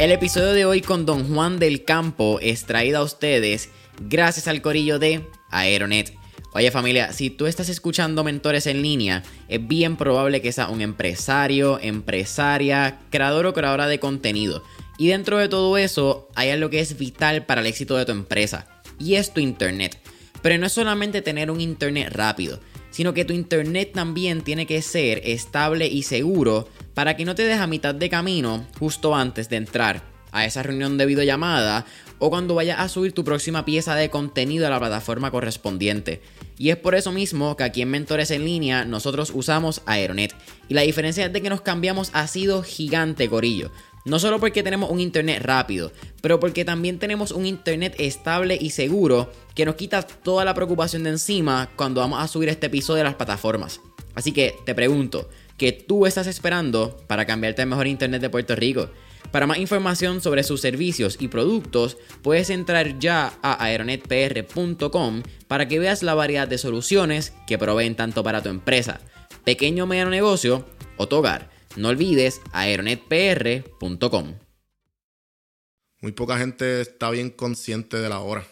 El episodio de hoy con Don Juan del Campo es traído a ustedes gracias al corillo de Aeronet. Oye familia, si tú estás escuchando mentores en línea, es bien probable que sea un empresario, empresaria, creador o creadora de contenido. Y dentro de todo eso hay algo que es vital para el éxito de tu empresa, y es tu internet. Pero no es solamente tener un internet rápido, sino que tu internet también tiene que ser estable y seguro para que no te dejes a mitad de camino justo antes de entrar a esa reunión de videollamada o cuando vayas a subir tu próxima pieza de contenido a la plataforma correspondiente. Y es por eso mismo que aquí en Mentores en línea nosotros usamos Aeronet. Y la diferencia de que nos cambiamos ha sido gigante, gorillo. No solo porque tenemos un internet rápido, pero porque también tenemos un internet estable y seguro que nos quita toda la preocupación de encima cuando vamos a subir este episodio a las plataformas. Así que te pregunto, ¿qué tú estás esperando para cambiarte al mejor internet de Puerto Rico? Para más información sobre sus servicios y productos, puedes entrar ya a aeronetpr.com para que veas la variedad de soluciones que proveen tanto para tu empresa, pequeño o mediano negocio o tu hogar. No olvides aeronetpr.com. Muy poca gente está bien consciente de la hora.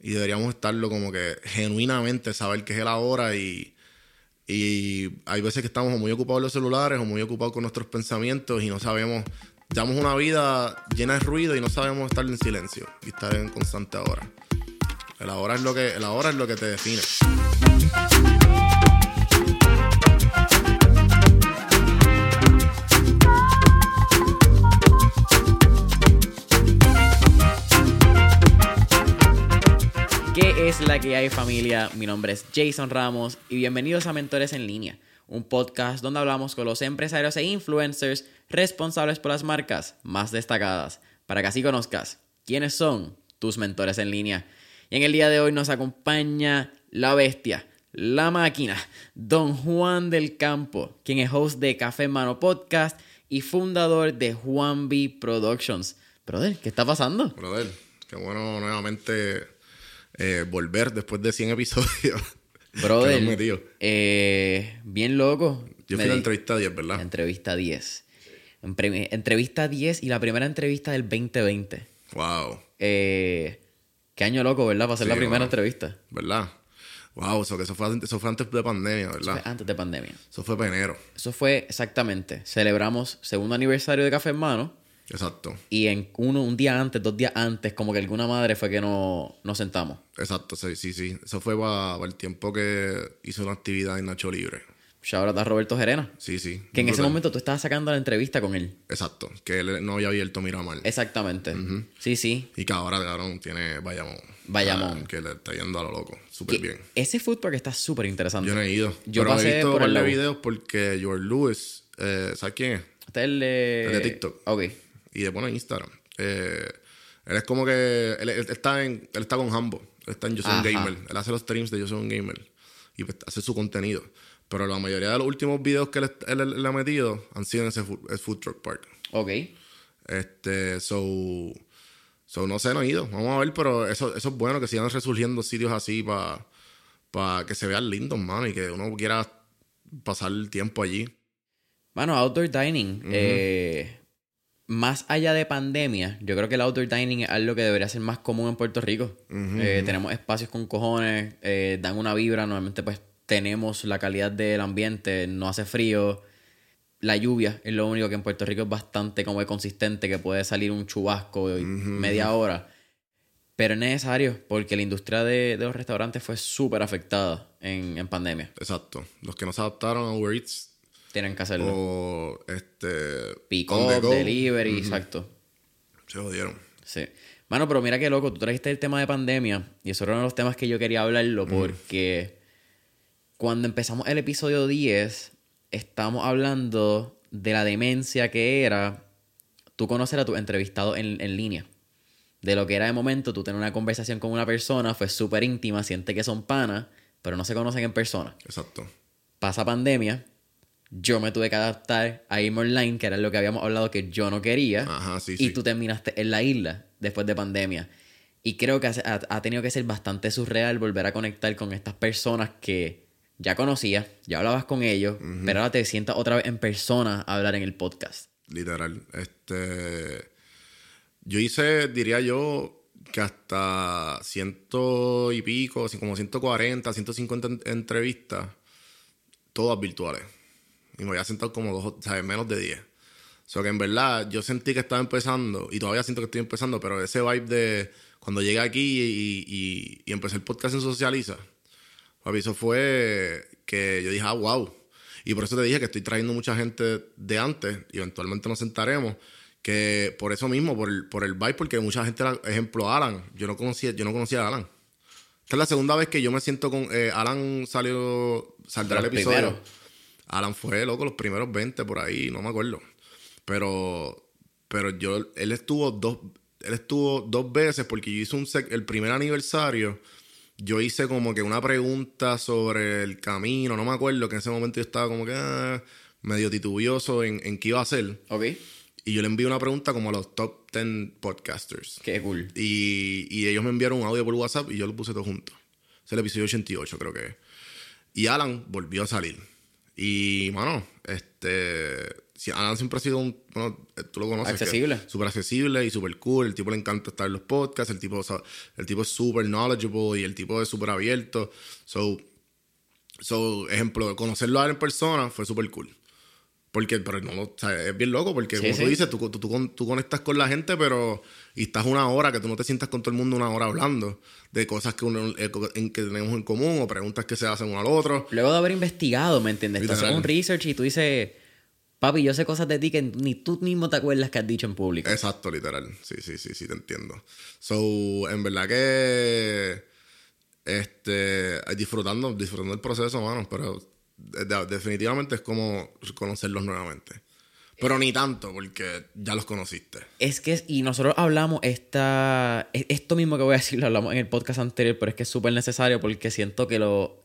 Y deberíamos estarlo como que genuinamente saber qué es la hora y, y hay veces que estamos muy ocupados en los celulares o muy ocupados con nuestros pensamientos y no sabemos Llevamos una vida llena de ruido y no sabemos estar en silencio y estar en constante ahora. El ahora es lo que, el ahora es lo que te define. ¿Qué es la que hay familia? Mi nombre es Jason Ramos y bienvenidos a Mentores en línea un podcast donde hablamos con los empresarios e influencers responsables por las marcas más destacadas, para que así conozcas quiénes son tus mentores en línea. Y en el día de hoy nos acompaña la bestia, la máquina, don Juan del Campo, quien es host de Café Mano Podcast y fundador de Juan B Productions. Brother, ¿qué está pasando? Brother, qué bueno nuevamente eh, volver después de 100 episodios. Brother, eh, bien loco. Yo fui a la entrevista 10, ¿verdad? Entrevista 10. Entrevista 10 y la primera entrevista del 2020. Wow. Eh, qué año loco, ¿verdad? Para hacer la primera entrevista. ¿Verdad? Wow, eso, que eso, fue, eso fue antes de pandemia, ¿verdad? Eso fue antes de pandemia. Eso fue para enero. Eso fue exactamente. Celebramos segundo aniversario de Café Hermano. Exacto. Y en uno, un día antes, dos días antes, como que alguna madre fue que no, nos sentamos. Exacto, sí, sí, sí. Eso fue para, el tiempo que hizo una actividad en Nacho Libre. ahora está Roberto Gerena. Sí, sí. Que en ese momento tú estabas sacando la entrevista con él. Exacto. Que él no había abierto Miramar. Exactamente. Sí, sí. Y que ahora, cabrón, tiene Bayamón. Bayamón. que le está yendo a lo loco. Súper bien. Ese fútbol que está súper interesante. Yo no he ido. Yo Pero pasé he visto por el videos porque George Lewis, eh, ¿sabes quién es? Este es el de... El de TikTok. Ok y de pone Instagram. Eh, él es como que. Él, está, en, él está con Hambo. Él está en Yo Soy un Gamer. Él hace los streams de Yo Soy un Gamer. Y pues, hace su contenido. Pero la mayoría de los últimos videos que él, le ha metido han sido en ese food, truck park. Ok. Este, so. So, no sé, no he ido. Vamos a ver, pero eso, eso es bueno que sigan resurgiendo sitios así para para que se vean lindos, mano, y que uno quiera pasar el tiempo allí. Bueno, outdoor dining. eh, más allá de pandemia, yo creo que el outdoor dining es algo que debería ser más común en Puerto Rico. Eh, tenemos espacios con cojones, eh, dan una vibra, normalmente pues tenemos la calidad del ambiente, no hace frío. La lluvia es lo único que en Puerto Rico es bastante como consistente, que puede salir un chubasco media hora. Pero es necesario porque la industria de, los restaurantes fue súper afectada en, en pandemia. Exacto. Los que no se adaptaron a Uber Eats tienen que hacerlo. O este. Pico, delivery, exacto. Se jodieron. Sí. Mano, pero mira qué loco, tú trajiste el tema de pandemia y eso era uno de los temas que yo quería hablarlo porque cuando empezamos el episodio 10 estábamos hablando de la demencia que era tú conocer a tu entrevistado en, en línea. De lo que era de momento tú tener una conversación con una persona, fue súper íntima, siente que son panas, pero no se conocen en persona. Exacto. Pasa pandemia, yo me tuve que adaptar a irme online, que era lo que habíamos hablado que yo no quería. Ajá, sí, y tú terminaste en la isla después de pandemia. Y creo que ha, tenido que ser bastante surreal volver a conectar con estas personas que ya conocías, ya hablabas con ellos, pero ahora te sientas otra vez en persona a hablar en el podcast. Literal. Este. Yo hice, diría yo, que hasta ciento y pico, como 140, 150 en- entrevistas, todas virtuales. Y me había sentado como dos, sea, menos de 10. O sea que en verdad yo sentí que estaba empezando, y todavía siento que estoy empezando, pero ese vibe de cuando llegué aquí y, y- y empecé el podcast en Socializa, papi, eso fue que yo dije, ah, wow. Y por eso te dije que estoy trayendo mucha gente de antes, y eventualmente nos sentaremos, que por eso mismo, por el, por el vibe, porque mucha gente, era- ejemplo, Alan, yo no conocía, yo no conocía a Alan. Esta es la segunda vez que yo me siento con. eh, Alan salió. Saldrá el Los episodio. primeros. Alan fue, loco, los primeros 20 por ahí, no me acuerdo. Pero. Pero yo. Él estuvo dos. Él estuvo dos veces porque yo hice un. el primer aniversario. Yo hice como que una pregunta sobre el camino, no me acuerdo, que en ese momento yo estaba como que. ah, medio titubioso en, en qué iba a hacer. Ok. Y yo le envié una pregunta como a los top 10 podcasters. Qué cool. Y, y ellos me enviaron un audio por WhatsApp y yo lo puse todo junto. Es el episodio 88, creo que. Y Alan volvió a salir. Y, mano, este. si- Alan siempre ha sido un. Bueno, tú lo conoces. Accesible. Súper accesible y súper cool. El tipo le encanta estar en los podcasts. El tipo, o sea, el tipo es súper knowledgeable y el tipo es súper abierto. So, so, ejemplo, conocerlo a él en persona fue súper cool. Porque, pero no, o sea, es bien loco porque, Sí, como sí. tú dices, tú, tú, tú tú conectas con la gente, pero. Y estás una hora que tú no te sientas con todo el mundo una hora hablando de cosas que, uno, eh, en que tenemos en común o preguntas que se hacen uno al otro. Luego de haber investigado, ¿me entiendes? Tú haces un research y tú dices, papi, yo sé cosas de ti que ni tú mismo te acuerdas que has dicho en público. Exacto, literal. Sí, sí, sí, sí, te entiendo. So, en verdad que. Este. Disfrutando, disfrutando el proceso, mano. Pero definitivamente es como conocerlos nuevamente. Pero ni tanto, porque ya los conociste. Es que, y nosotros hablamos esta, e- esto mismo que voy a decir, lo hablamos en el podcast anterior, pero es que es súper necesario porque siento que lo,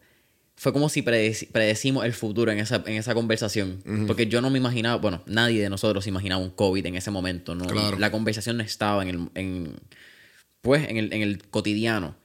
fue como si predeci- predecimos el futuro en esa, en esa conversación. Porque yo no me imaginaba, bueno, nadie de nosotros imaginaba un COVID en ese momento, ¿no? Claro. La conversación no estaba en el, en, pues, en el, en el cotidiano.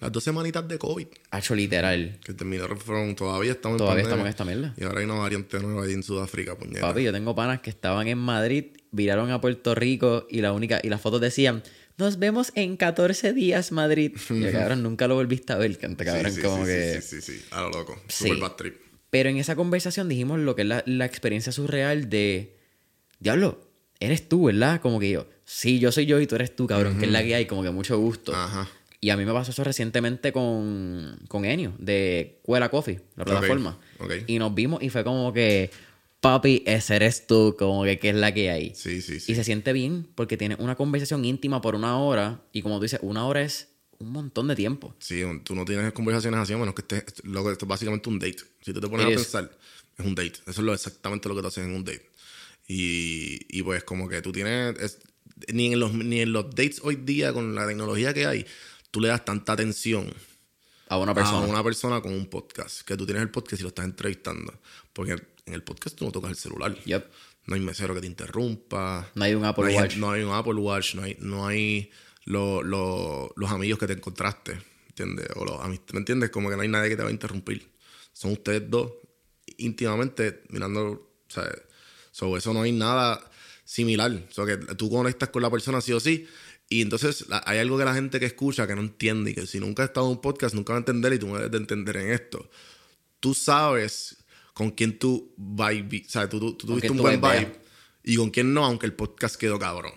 Las dos semanitas de COVID Hecho literal. que terminaron fueron. Todavía estamos Todavía en estamos en esta mierda. Y ahora hay una variante nueva ahí en Sudáfrica, puñeta. Papi, yo tengo panas que estaban en Madrid, viraron a Puerto Rico y la única y las fotos decían, "Nos vemos en 14 días, Madrid." Y yo, cabrón, nunca lo volviste a ver, canta, Sí, cabrón, sí, como sí, que sí, sí, sí, sí. A lo loco. Sí. Super bad trip. Pero en esa conversación dijimos lo que es la, la experiencia surreal de diablo, eres tú, ¿verdad? Como que yo, sí, yo soy yo y tú eres tú, cabrón, que es la que hay, como que mucho gusto. Ajá. Y a mí me pasó eso recientemente con, con Enio, de Cuela Coffee, la plataforma. Y nos vimos y fue como que, papi, ese eres tú, como que qué es la que hay. Sí, sí, sí. Y se siente bien porque tiene una conversación íntima por una hora. Y como tú dices, una hora es un montón de tiempo. Sí, tú no tienes conversaciones así a menos que estés. Lo esto es básicamente un date. Si tú te pones It a is. pensar, es un date. Eso es lo, exactamente lo que te hacen en un date. Y, y pues, como que tú tienes. es- ni, en los, ni en los dates hoy día, con la tecnología que hay, tú le das tanta atención A una persona. a una persona con un podcast. Que tú tienes el podcast y lo estás entrevistando. Porque en el podcast tú no tocas el celular. Yep. No hay mesero que te interrumpa. No hay un Apple no hay, Watch. No hay un Apple Watch, no hay, no hay lo- lo- los amigos que te encontraste, ¿entiendes? O los ¿Me entiendes? Como que no hay nadie que te va a interrumpir. Son ustedes dos íntimamente mirando, o sea, sobre eso no hay nada similar. O sea, que tú conectas con la persona sí o sí. Y entonces hay algo que la gente que escucha que no entiende y que si nunca has estado en un podcast nunca va a entender y tú me debes de entender en esto. Tú sabes con quién tú vibe, o sea, tú, tú- tú tuviste un tú buen vibe y con quién no, aunque el podcast quedó cabrón.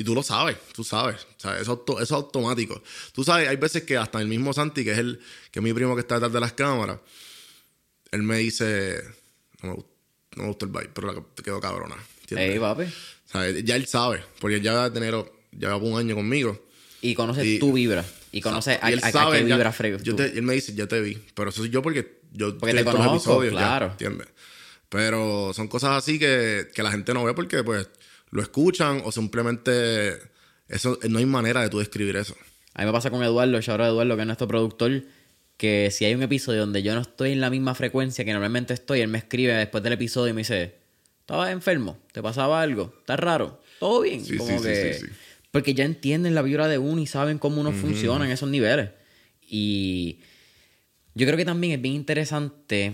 Y tú lo sabes, tú sabes. O sea, eso, eso es automático. Tú sabes, hay veces que hasta el mismo Santi, que es el que es mi primo que está detrás de las cámaras, él me dice, no me, gust- no me gustó el vibe, pero la que- quedó cabrona. Ey, papi. O sea, ya él sabe, porque ya va a ya va un año conmigo. Y conoce Y- tu vibra. Y conoce a, él a- a sabe, qué ya- vibra fregas yo tú. te- Él me dice, ya te vi. Pero eso soy yo porque yo Porque te en todos los conozco, episodios ya, claro. ¿entiendes? Pero son cosas así que, que la gente no ve porque pues lo escuchan o simplemente eso no hay manera de tú describir eso. A mí me pasa con Eduardo, shout out a Eduardo, que es nuestro productor, que si hay un episodio donde yo no estoy en la misma frecuencia que normalmente estoy, él me escribe después del episodio y me dice, ¿estabas enfermo? ¿Te pasaba algo? ¿Estás raro? ¿Todo bien? Sí, Como sí, sí, que- sí, sí. Porque ya entienden la vibra de uno y saben cómo uno funciona en esos niveles. Y yo creo que también es bien interesante.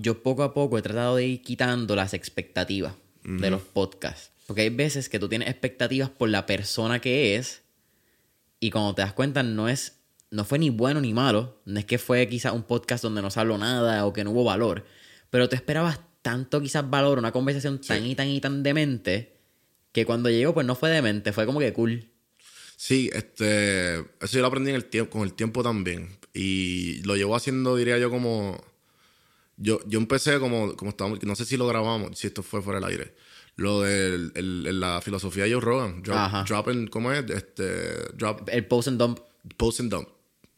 Yo poco a poco he tratado de ir quitando las expectativas. de los podcasts. Porque hay veces que tú tienes expectativas por la persona que es y cuando te das cuenta no es no fue ni bueno ni malo, no es que fue quizás un podcast donde no se habló nada o que no hubo valor, pero te esperabas tanto quizás valor, una conversación tan y tan y tan demente que cuando llegó pues no fue demente, fue como que cool. Sí, este, eso yo lo aprendí en el tiempo, con el tiempo también. Y lo llevo haciendo, diría yo, como... Yo, yo empecé como, como estábamos, no sé si lo grabamos, si esto fue fuera del aire. Lo de el, la filosofía de Joe Rogan. Drop, drop and, ¿cómo es? Este, drop, el post and dump. Post and dump.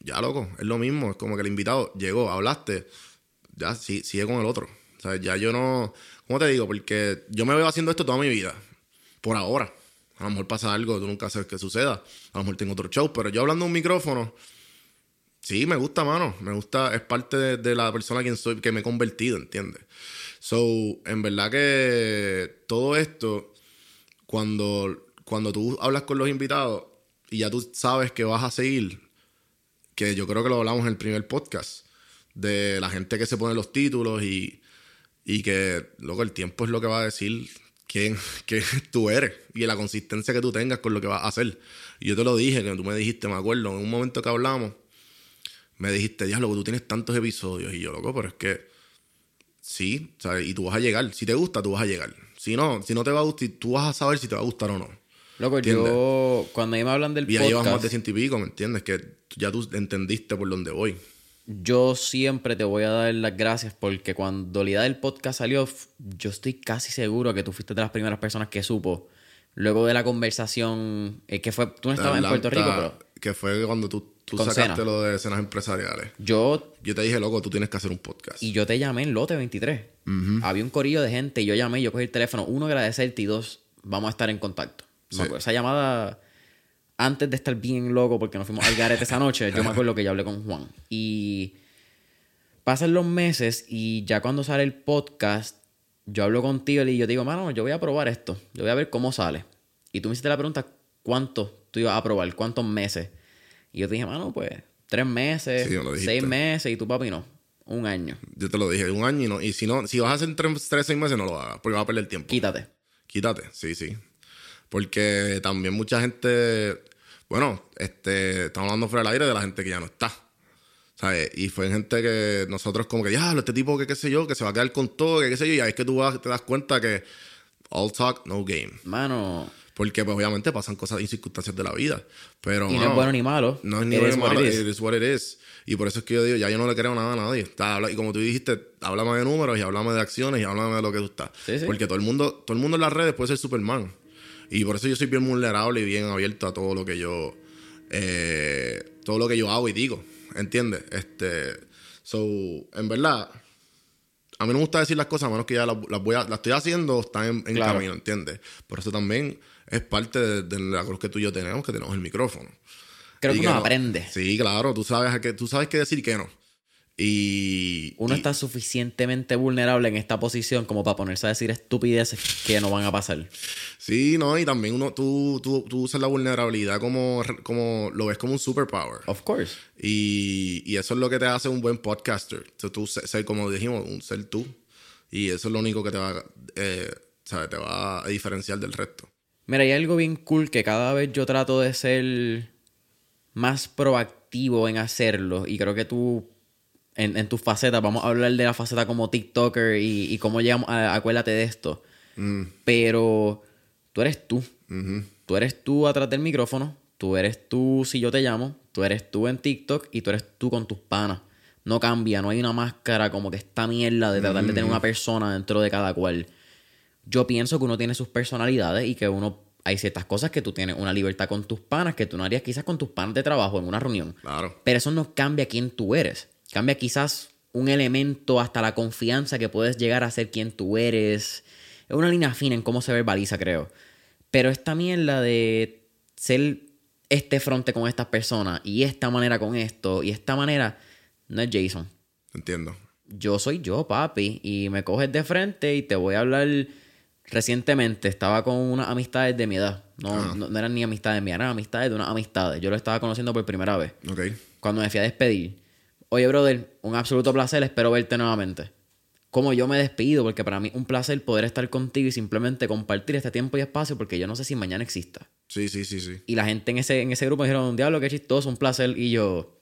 Ya, loco, es lo mismo. Es como que el invitado llegó, hablaste, ya sí, sigue con el otro. O sea, ya yo no... ¿Cómo te digo? Porque yo me veo haciendo esto toda mi vida. Por ahora. A lo mejor pasa algo, tú nunca sabes qué suceda. A lo mejor tengo otro show, pero yo hablando de un micrófono, sí, me gusta, mano. Me gusta, es parte de, la persona quien soy, que me he convertido, ¿entiendes? So, en verdad que todo esto, cuando, cuando tú hablas con los invitados y ya tú sabes que vas a seguir, que yo creo que lo hablamos en el primer podcast, de la gente que se pone los títulos y, y que, luego el tiempo es lo que va a decir quién, tú eres y la consistencia que tú tengas con lo que vas a hacer. Y yo te lo dije, que tú me dijiste, me acuerdo, en un momento que hablamos, me dijiste, diablo, tú tienes tantos episodios. Y yo, loco, pero es que sí, ¿sabes? Y tú vas a llegar. Si te gusta, tú vas a llegar. Si no, si no te va a gustar, tú vas a saber si te va a gustar o no. Loco, yo, cuando me hablan del y ya llevas más de ciento y pico, ¿me entiendes? Que ya tú entendiste por dónde voy yo siempre te voy a dar las gracias porque cuando la idea del podcast salió, yo estoy casi seguro que tú fuiste de las primeras personas que supo. Luego de la conversación, eh, que fue, tú no estabas en Puerto Rico, pero... Que fue cuando tú, tú sacaste lo de escenas empresariales. Yo... Yo te dije, loco, tú tienes que hacer un podcast. Y yo te llamé en Lote 23. Había un corillo de gente y yo llamé, yo cogí el teléfono. Uno, agradecerte y dos, vamos a estar en contacto. esa llamada antes de estar bien loco porque nos fuimos al garete esa noche, yo me acuerdo que yo hablé con Juan. Y pasan los meses y ya cuando sale el podcast, yo hablo contigo y yo te digo, mano, yo voy a probar esto, yo voy a ver cómo sale. Y tú me hiciste la pregunta, ¿cuánto tú ibas a probar? ¿Cuántos meses? Y yo te dije, mano, pues tres meses, seis meses y tu papi no. Un año. Yo te lo dije, un año y no. Y si no, si vas a hacer tres, tres seis meses, no lo hagas, porque vas a perder tiempo. Quítate. Quítate, sí, sí. Porque también mucha gente, bueno, este, estamos hablando fuera del aire de la gente que ya no está. ¿Sabes? Y fue gente que nosotros como que, ya, este tipo que qué sé yo, que se va a quedar con todo, que qué sé yo, y ahí es que tú vas, te das cuenta que all talk, no game. Mano. Porque pues obviamente pasan cosas y circunstancias de la vida. Pero, y no es bueno ni malo. No es ni bueno ni malo, it is what it is. Y por eso es que yo digo, ya yo no le creo nada a nadie. y como tú dijiste, háblame de números y háblame de acciones y háblame de lo que tú estás. Porque todo el mundo, todo el mundo en las redes puede ser Superman. Y por eso yo soy bien vulnerable y bien abierto a todo lo que yo. Eh, todo lo que yo hago y digo. ¿Entiendes? Este. So, en verdad. A mí no me gusta decir las cosas, a menos que ya las, voy a, las estoy haciendo, están en, camino, ¿entiendes? Por eso también es parte de, la cruz que tú y yo tenemos, que tenemos el micrófono. Creo que uno aprende. Sí, claro, tú sabes, que, tú sabes qué decir y qué no. Y. Uno está suficientemente vulnerable en esta posición como para ponerse a decir estupideces que no van a pasar. Sí, no, y también uno, tú, tú, tú usas la vulnerabilidad como, como. Lo ves como un superpower. Of course. Y, y eso es lo que te hace un buen podcaster. tú ser, como dijimos, un ser tú. Y eso es lo único que te va, eh, te va a diferenciar del resto. Mira, hay algo bien cool que cada vez yo trato de ser más proactivo en hacerlo. Y creo que tú en, en tus facetas, vamos a hablar de la faceta como TikToker y, y cómo llegamos a, acuérdate de esto. Mm. Pero tú eres tú. Tú eres tú atrás del micrófono, tú eres tú si yo te llamo, tú eres tú en TikTok y tú eres tú con tus panas. No cambia, no hay una máscara como que esta mierda de tratar de tener una persona dentro de cada cual. Yo pienso que uno tiene sus personalidades y que uno hay ciertas cosas que tú tienes una libertad con tus panas que tú no harías quizás con tus panas de trabajo en una reunión. Claro. Pero eso no cambia quién tú eres. Cambia quizás un elemento hasta la confianza que puedes llegar a ser quien tú eres. Es una línea fina en cómo se verbaliza, creo. Pero esta mierda de ser este fronte con estas personas y esta manera con esto y esta manera no es Jason. Entiendo. Yo soy yo, papi, y me coges de frente y te voy a hablar. Recientemente estaba con unas amistades de mi edad. No, no, eran ni amistades mías, eran amistades de unas amistades. Yo lo estaba conociendo por primera vez. Ok. Cuando me fui a despedir Oye, brother, un absoluto placer, espero verte nuevamente. Como yo me despido, porque para mí es un placer poder estar contigo y simplemente compartir este tiempo y espacio, porque yo no sé si mañana exista. Sí, sí, sí, sí. Y la gente en ese, en ese grupo me dijeron, diablo, qué chistoso, un placer. Y yo,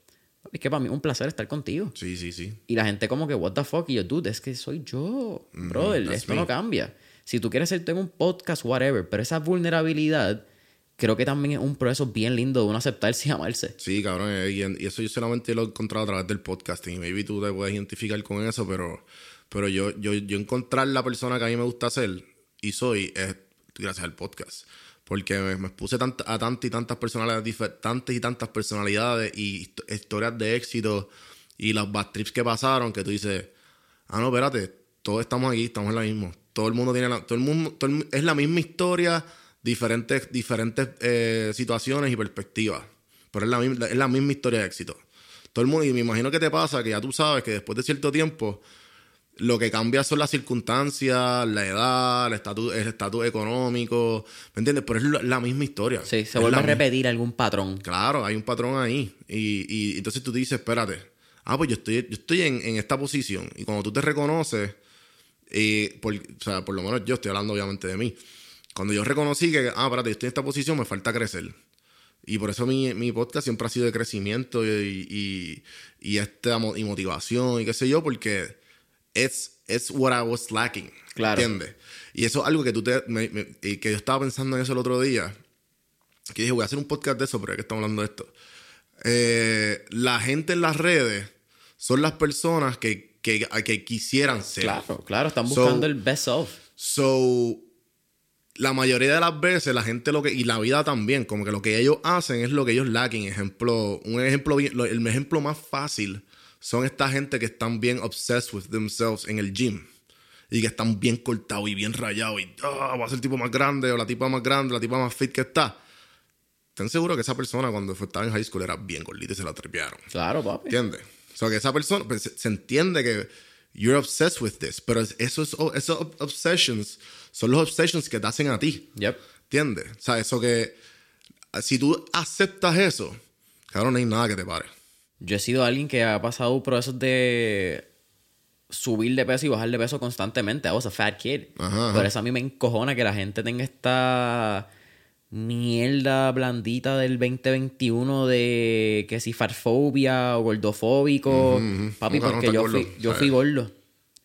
es que para mí es un placer estar contigo. Sí, sí, sí. Y la gente como que, what the fuck? Y yo, dude, es que soy yo, brother, that's esto me. no cambia. Si tú quieres ser en un podcast, whatever, pero esa vulnerabilidad creo que también es un proceso bien lindo de uno aceptarse y amarse. Sí, cabrón. eh, Y, eso yo solamente lo he encontrado a través del podcasting. Y maybe tú te puedes identificar con eso, pero, pero yo, yo, yo encontrar la persona que a mí me gusta ser y soy es gracias al podcast. Porque me, me puse a tantas y tantas personalidades, tantas y tantas personalidades y histo- historias de éxito y los bad trips que pasaron que tú dices, ah, no, espérate, todos estamos aquí, estamos en la misma. Todo el mundo tiene la, todo el mundo, es la misma historia, diferentes, diferentes eh, situaciones y perspectivas. Pero es la, misma, es la misma historia de éxito. Todo el mundo, y me imagino que te pasa que ya tú sabes que después de cierto tiempo, lo que cambia son las circunstancias, la edad, el estatus, el estatus económico, ¿me entiendes? Pero es la, misma historia. Sí, Es se vuelve a repetir algún patrón. Claro, hay un patrón ahí. Y, y entonces tú dices, espérate, ah, pues yo estoy, yo estoy en, en esta posición. Y cuando tú te reconoces, eh, por, o sea, por lo menos yo estoy hablando obviamente de mí. Cuando yo reconocí que, ah, espérate, yo estoy en esta posición, me falta crecer. Y por eso mi, mi podcast siempre ha sido de crecimiento y, y, y, esta mo- y motivación y qué sé yo, porque es it's what I was lacking. Claro. ¿Entiendes? Y eso es algo que tú te, me- me- y que yo estaba pensando en eso el otro día. Que dije, voy a hacer un podcast de eso, pero ya que estamos hablando de esto. Eh, la gente en las redes son las personas que, que, que quisieran ser. Claro, claro, están So- buscando el best of. So, la mayoría de las veces la gente lo que, y la vida también, como que lo que ellos hacen es lo que ellos laquen. Ejemplo, un ejemplo, el ejemplo más fácil son esta gente que están bien obsessed with themselves en el gym. Y que están bien cortados y bien rayados. Y ah, va a ser el tipo más grande o la tipa más grande, la tipa más fit que está. Ten seguro que esa persona cuando fue- estaba en high school era bien gordita y se la trepearon. Claro, papi. ¿Entiendes? O sea, que esa persona, pues, se, se entiende que you're obsessed with this, pero es- esos, esos ob- obsessions son los obsessions que te hacen a ti. Yep. ¿Entiendes? O sea, eso que si tú aceptas eso, claro, no hay nada que te pare. Yo he sido alguien que ha pasado procesos de subir de peso y bajar de peso constantemente. I was a fat kid. Ajá, ajá. Por eso a mí me encojona que la gente tenga esta mierda blandita del 2021 de que si farfobia o gordofóbico. Papi, porque yo gordo, fui, yo fui gordo.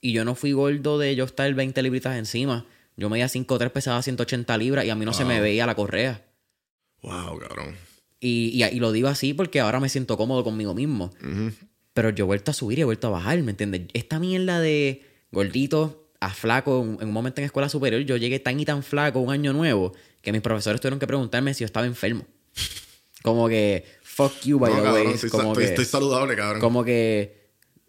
Y yo no fui gordo de yo estar 20 libritas encima. Yo medía 5'3, pesaba 180 libras y a mí no se me veía la correa. Wow, cabrón. Y, y, y lo digo así porque ahora me siento cómodo conmigo mismo. Pero yo he vuelto a subir y he vuelto a bajar, ¿me entiendes? Esta mierda de gordito a flaco, en, un momento en escuela superior, yo llegué tan y tan flaco un año nuevo que mis profesores tuvieron que preguntarme si yo estaba enfermo. Como que, fuck you, by No, the cabrón, way. estoy, Como sa- estoy- que, estoy saludable, cabrón. como que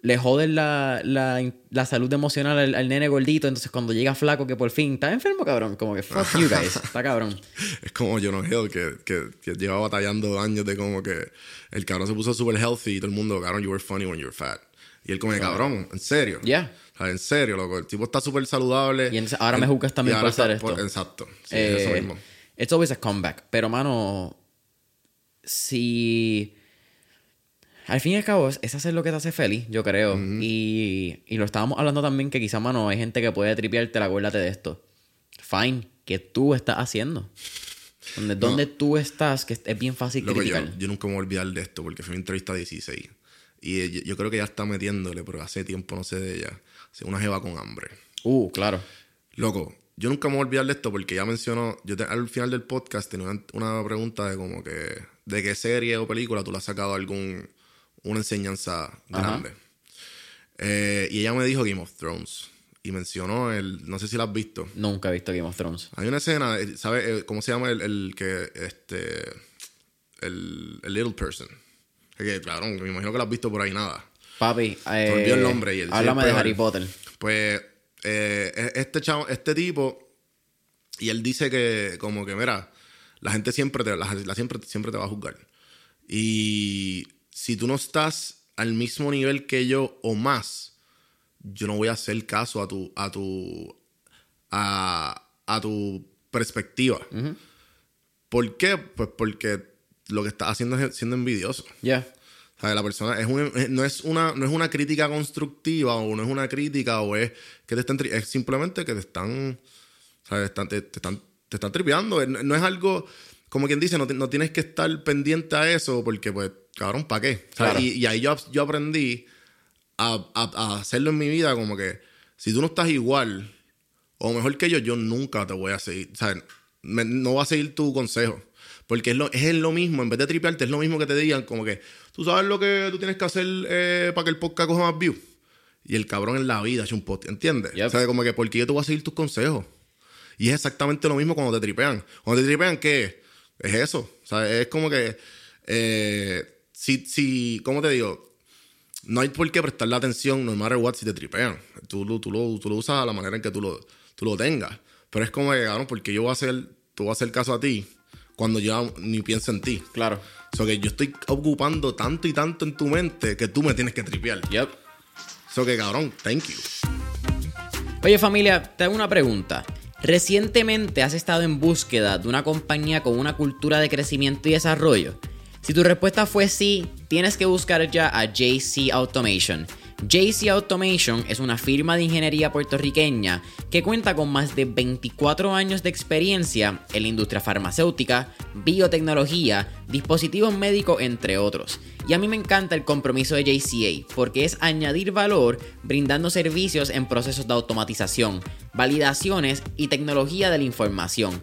le joden la, la, la salud emocional al, al nene gordito. Entonces, cuando llega flaco, que por fin está enfermo, cabrón. Como que, fuck you, guys. Está cabrón. Es como Jonah Hill, que, que, que lleva batallando años de como que el cabrón se puso super healthy y todo el mundo, cabrón, you were funny when you were fat. Y él como, que, cabrón, en serio. Yeah. O sea, en serio, loco. El tipo está súper saludable. Y ahora me juzgas también por hacer esto. exacto. Sí, Eh, eso mismo. It's always a comeback. Pero, mano, si... Al fin y al cabo, es es hacer lo que te hace feliz, yo creo. y, y lo estábamos hablando también que quizá, mano, hay gente que puede tripearte, acuérdate de esto. Fine, ¿qué tú estás haciendo? Donde, donde tú estás, que es bien fácil Loco, yo, criticar. yo nunca me voy a olvidar de esto porque fue mi entrevista 16. Y eh, yo, yo creo que ya está metiéndole, pero hace tiempo no sé de ella. Una jeva con hambre. Uh, claro. Loco, yo nunca me voy a olvidar de esto porque ya mencionó, yo te- al final del podcast tenía una, una pregunta de como que, de qué serie o película tú le has sacado algún, una enseñanza grande. Eh, y ella me dijo Game of Thrones. Y mencionó el, no sé si la has visto. Nunca he visto Game of Thrones. Hay una escena, eh, ¿sabes eh, cómo se llama el, el que, este, el, el little person? Es que, claro, me imagino que lo has visto por ahí nada. Papi, eh, olvidó el nombre y el- háblame de. Harry Potter. Pues eh, este chavo, este tipo, y él dice que como que, mira, la gente siempre te, la, la siempre, siempre te va a juzgar. Y si tú no estás al mismo nivel que yo o más, yo no voy a hacer caso a tu, a tu, a, a tu perspectiva. ¿Por qué? Pues porque lo que estás haciendo es siendo envidioso. Ya. O sea, la persona es un- es- no, es una, no es una crítica constructiva o no es una crítica o es que te están es simplemente que te están, ¿sabes? Están- te, te están, te están tripeando. No, no es algo, como quien dice, no, no tienes que estar pendiente a eso porque, pues, cabrón, ¿para qué? Claro. y, y ahí yo, yo aprendí a, a- a hacerlo en mi vida como que si tú no estás igual o mejor que yo, yo nunca te voy a seguir. O sea, me- no voy a seguir tu consejo. Porque es lo, es lo mismo, en vez de tripearte, es lo mismo que te digan, como que tú sabes lo que tú tienes que hacer eh, para que el podcast coja más views. Y el cabrón en la vida hecho un podcast, ¿entiendes? Yep. O sea, como que, ¿por qué yo te voy a seguir tus consejos? Y es exactamente lo mismo cuando te tripean. Cuando te tripean, ¿qué? Es eso. O sea, es como que. eh, si, si, ¿cómo te digo? No hay por qué prestarle atención, no matter what, si te tripean. Tú, tú, lo, tú lo usas a la manera en que tú lo, tú lo tengas. Pero es como que, cabrón, porque yo voy a hacer, tú vas a hacer caso a ti cuando yo ni pienso en ti. Claro. O sea, que yo estoy ocupando tanto y tanto en tu mente que tú me tienes que tripear. Yep. So que, cabrón, thank you. Oye familia, te hago una pregunta. Recientemente has estado en búsqueda de una compañía con una cultura de crecimiento y desarrollo. Si tu respuesta fue sí, tienes que buscar ya a JC Automation. JC Automation es una firma de ingeniería puertorriqueña que cuenta con más de 24 años de experiencia en la industria farmacéutica, biotecnología, dispositivos médicos, entre otros. Y a mí me encanta el compromiso de JCA porque es añadir valor brindando servicios en procesos de automatización, validaciones y tecnología de la información.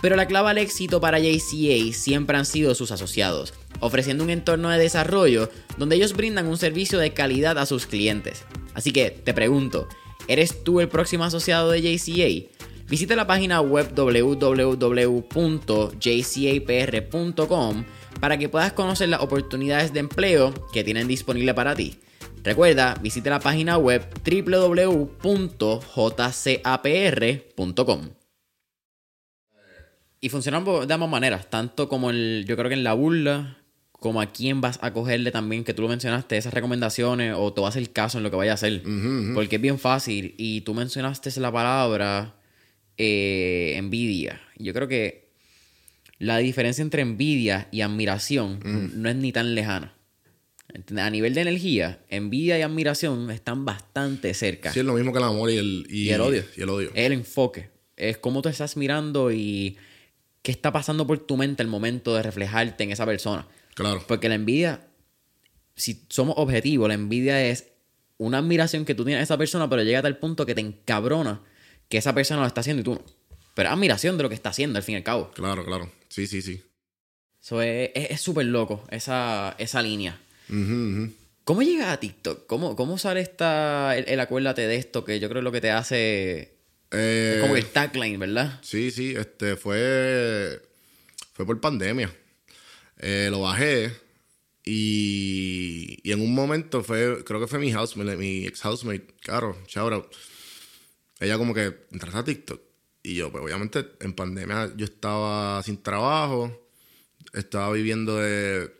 Pero la clave al éxito para JCA siempre han sido sus asociados, ofreciendo un entorno de desarrollo donde ellos brindan un servicio de calidad a sus clientes. Así que te pregunto, ¿eres tú el próximo asociado de JCA? Visita la página web www.jcapr.com para que puedas conocer las oportunidades de empleo que tienen disponible para ti. Recuerda, visita la página web www.jcapr.com. Y funcionan de ambas maneras, tanto como el, yo creo que en la burla, como a quién vas a cogerle también, que tú lo mencionaste, esas recomendaciones o te vas a hacer caso en lo que vaya a hacer. Porque es bien fácil. Y tú mencionaste la palabra eh, envidia. Yo creo que la diferencia entre envidia y admiración no es ni tan lejana. A nivel de energía, envidia y admiración están bastante cerca. Sí, es lo mismo que el amor y el, Y el odio. Y el odio. El enfoque. Es cómo tú estás mirando y qué está pasando por tu mente el momento de reflejarte en esa persona. Claro. Porque la envidia, si somos objetivos, la envidia es una admiración que tú tienes a esa persona, pero llega a tal punto que te encabrona que esa persona lo está haciendo y tú no. Pero es admiración de lo que está haciendo, al fin y al cabo. Claro, claro. Sí, sí, sí. Eso es es súper loco, esa, esa línea. ¿Cómo llegas a TikTok? ¿Cómo, cómo sale esta, el, el acuérdate de esto? Que yo creo que es lo que te hace... Eh, Es como el tagline, ¿verdad? Sí, sí, este fue fue por pandemia. Eh, lo bajé y, y en un momento fue, creo que fue mi housemate, mi ex housemate, Caro, shout out. Ella como que entraste a TikTok y yo, pues obviamente en pandemia yo estaba sin trabajo, estaba viviendo de,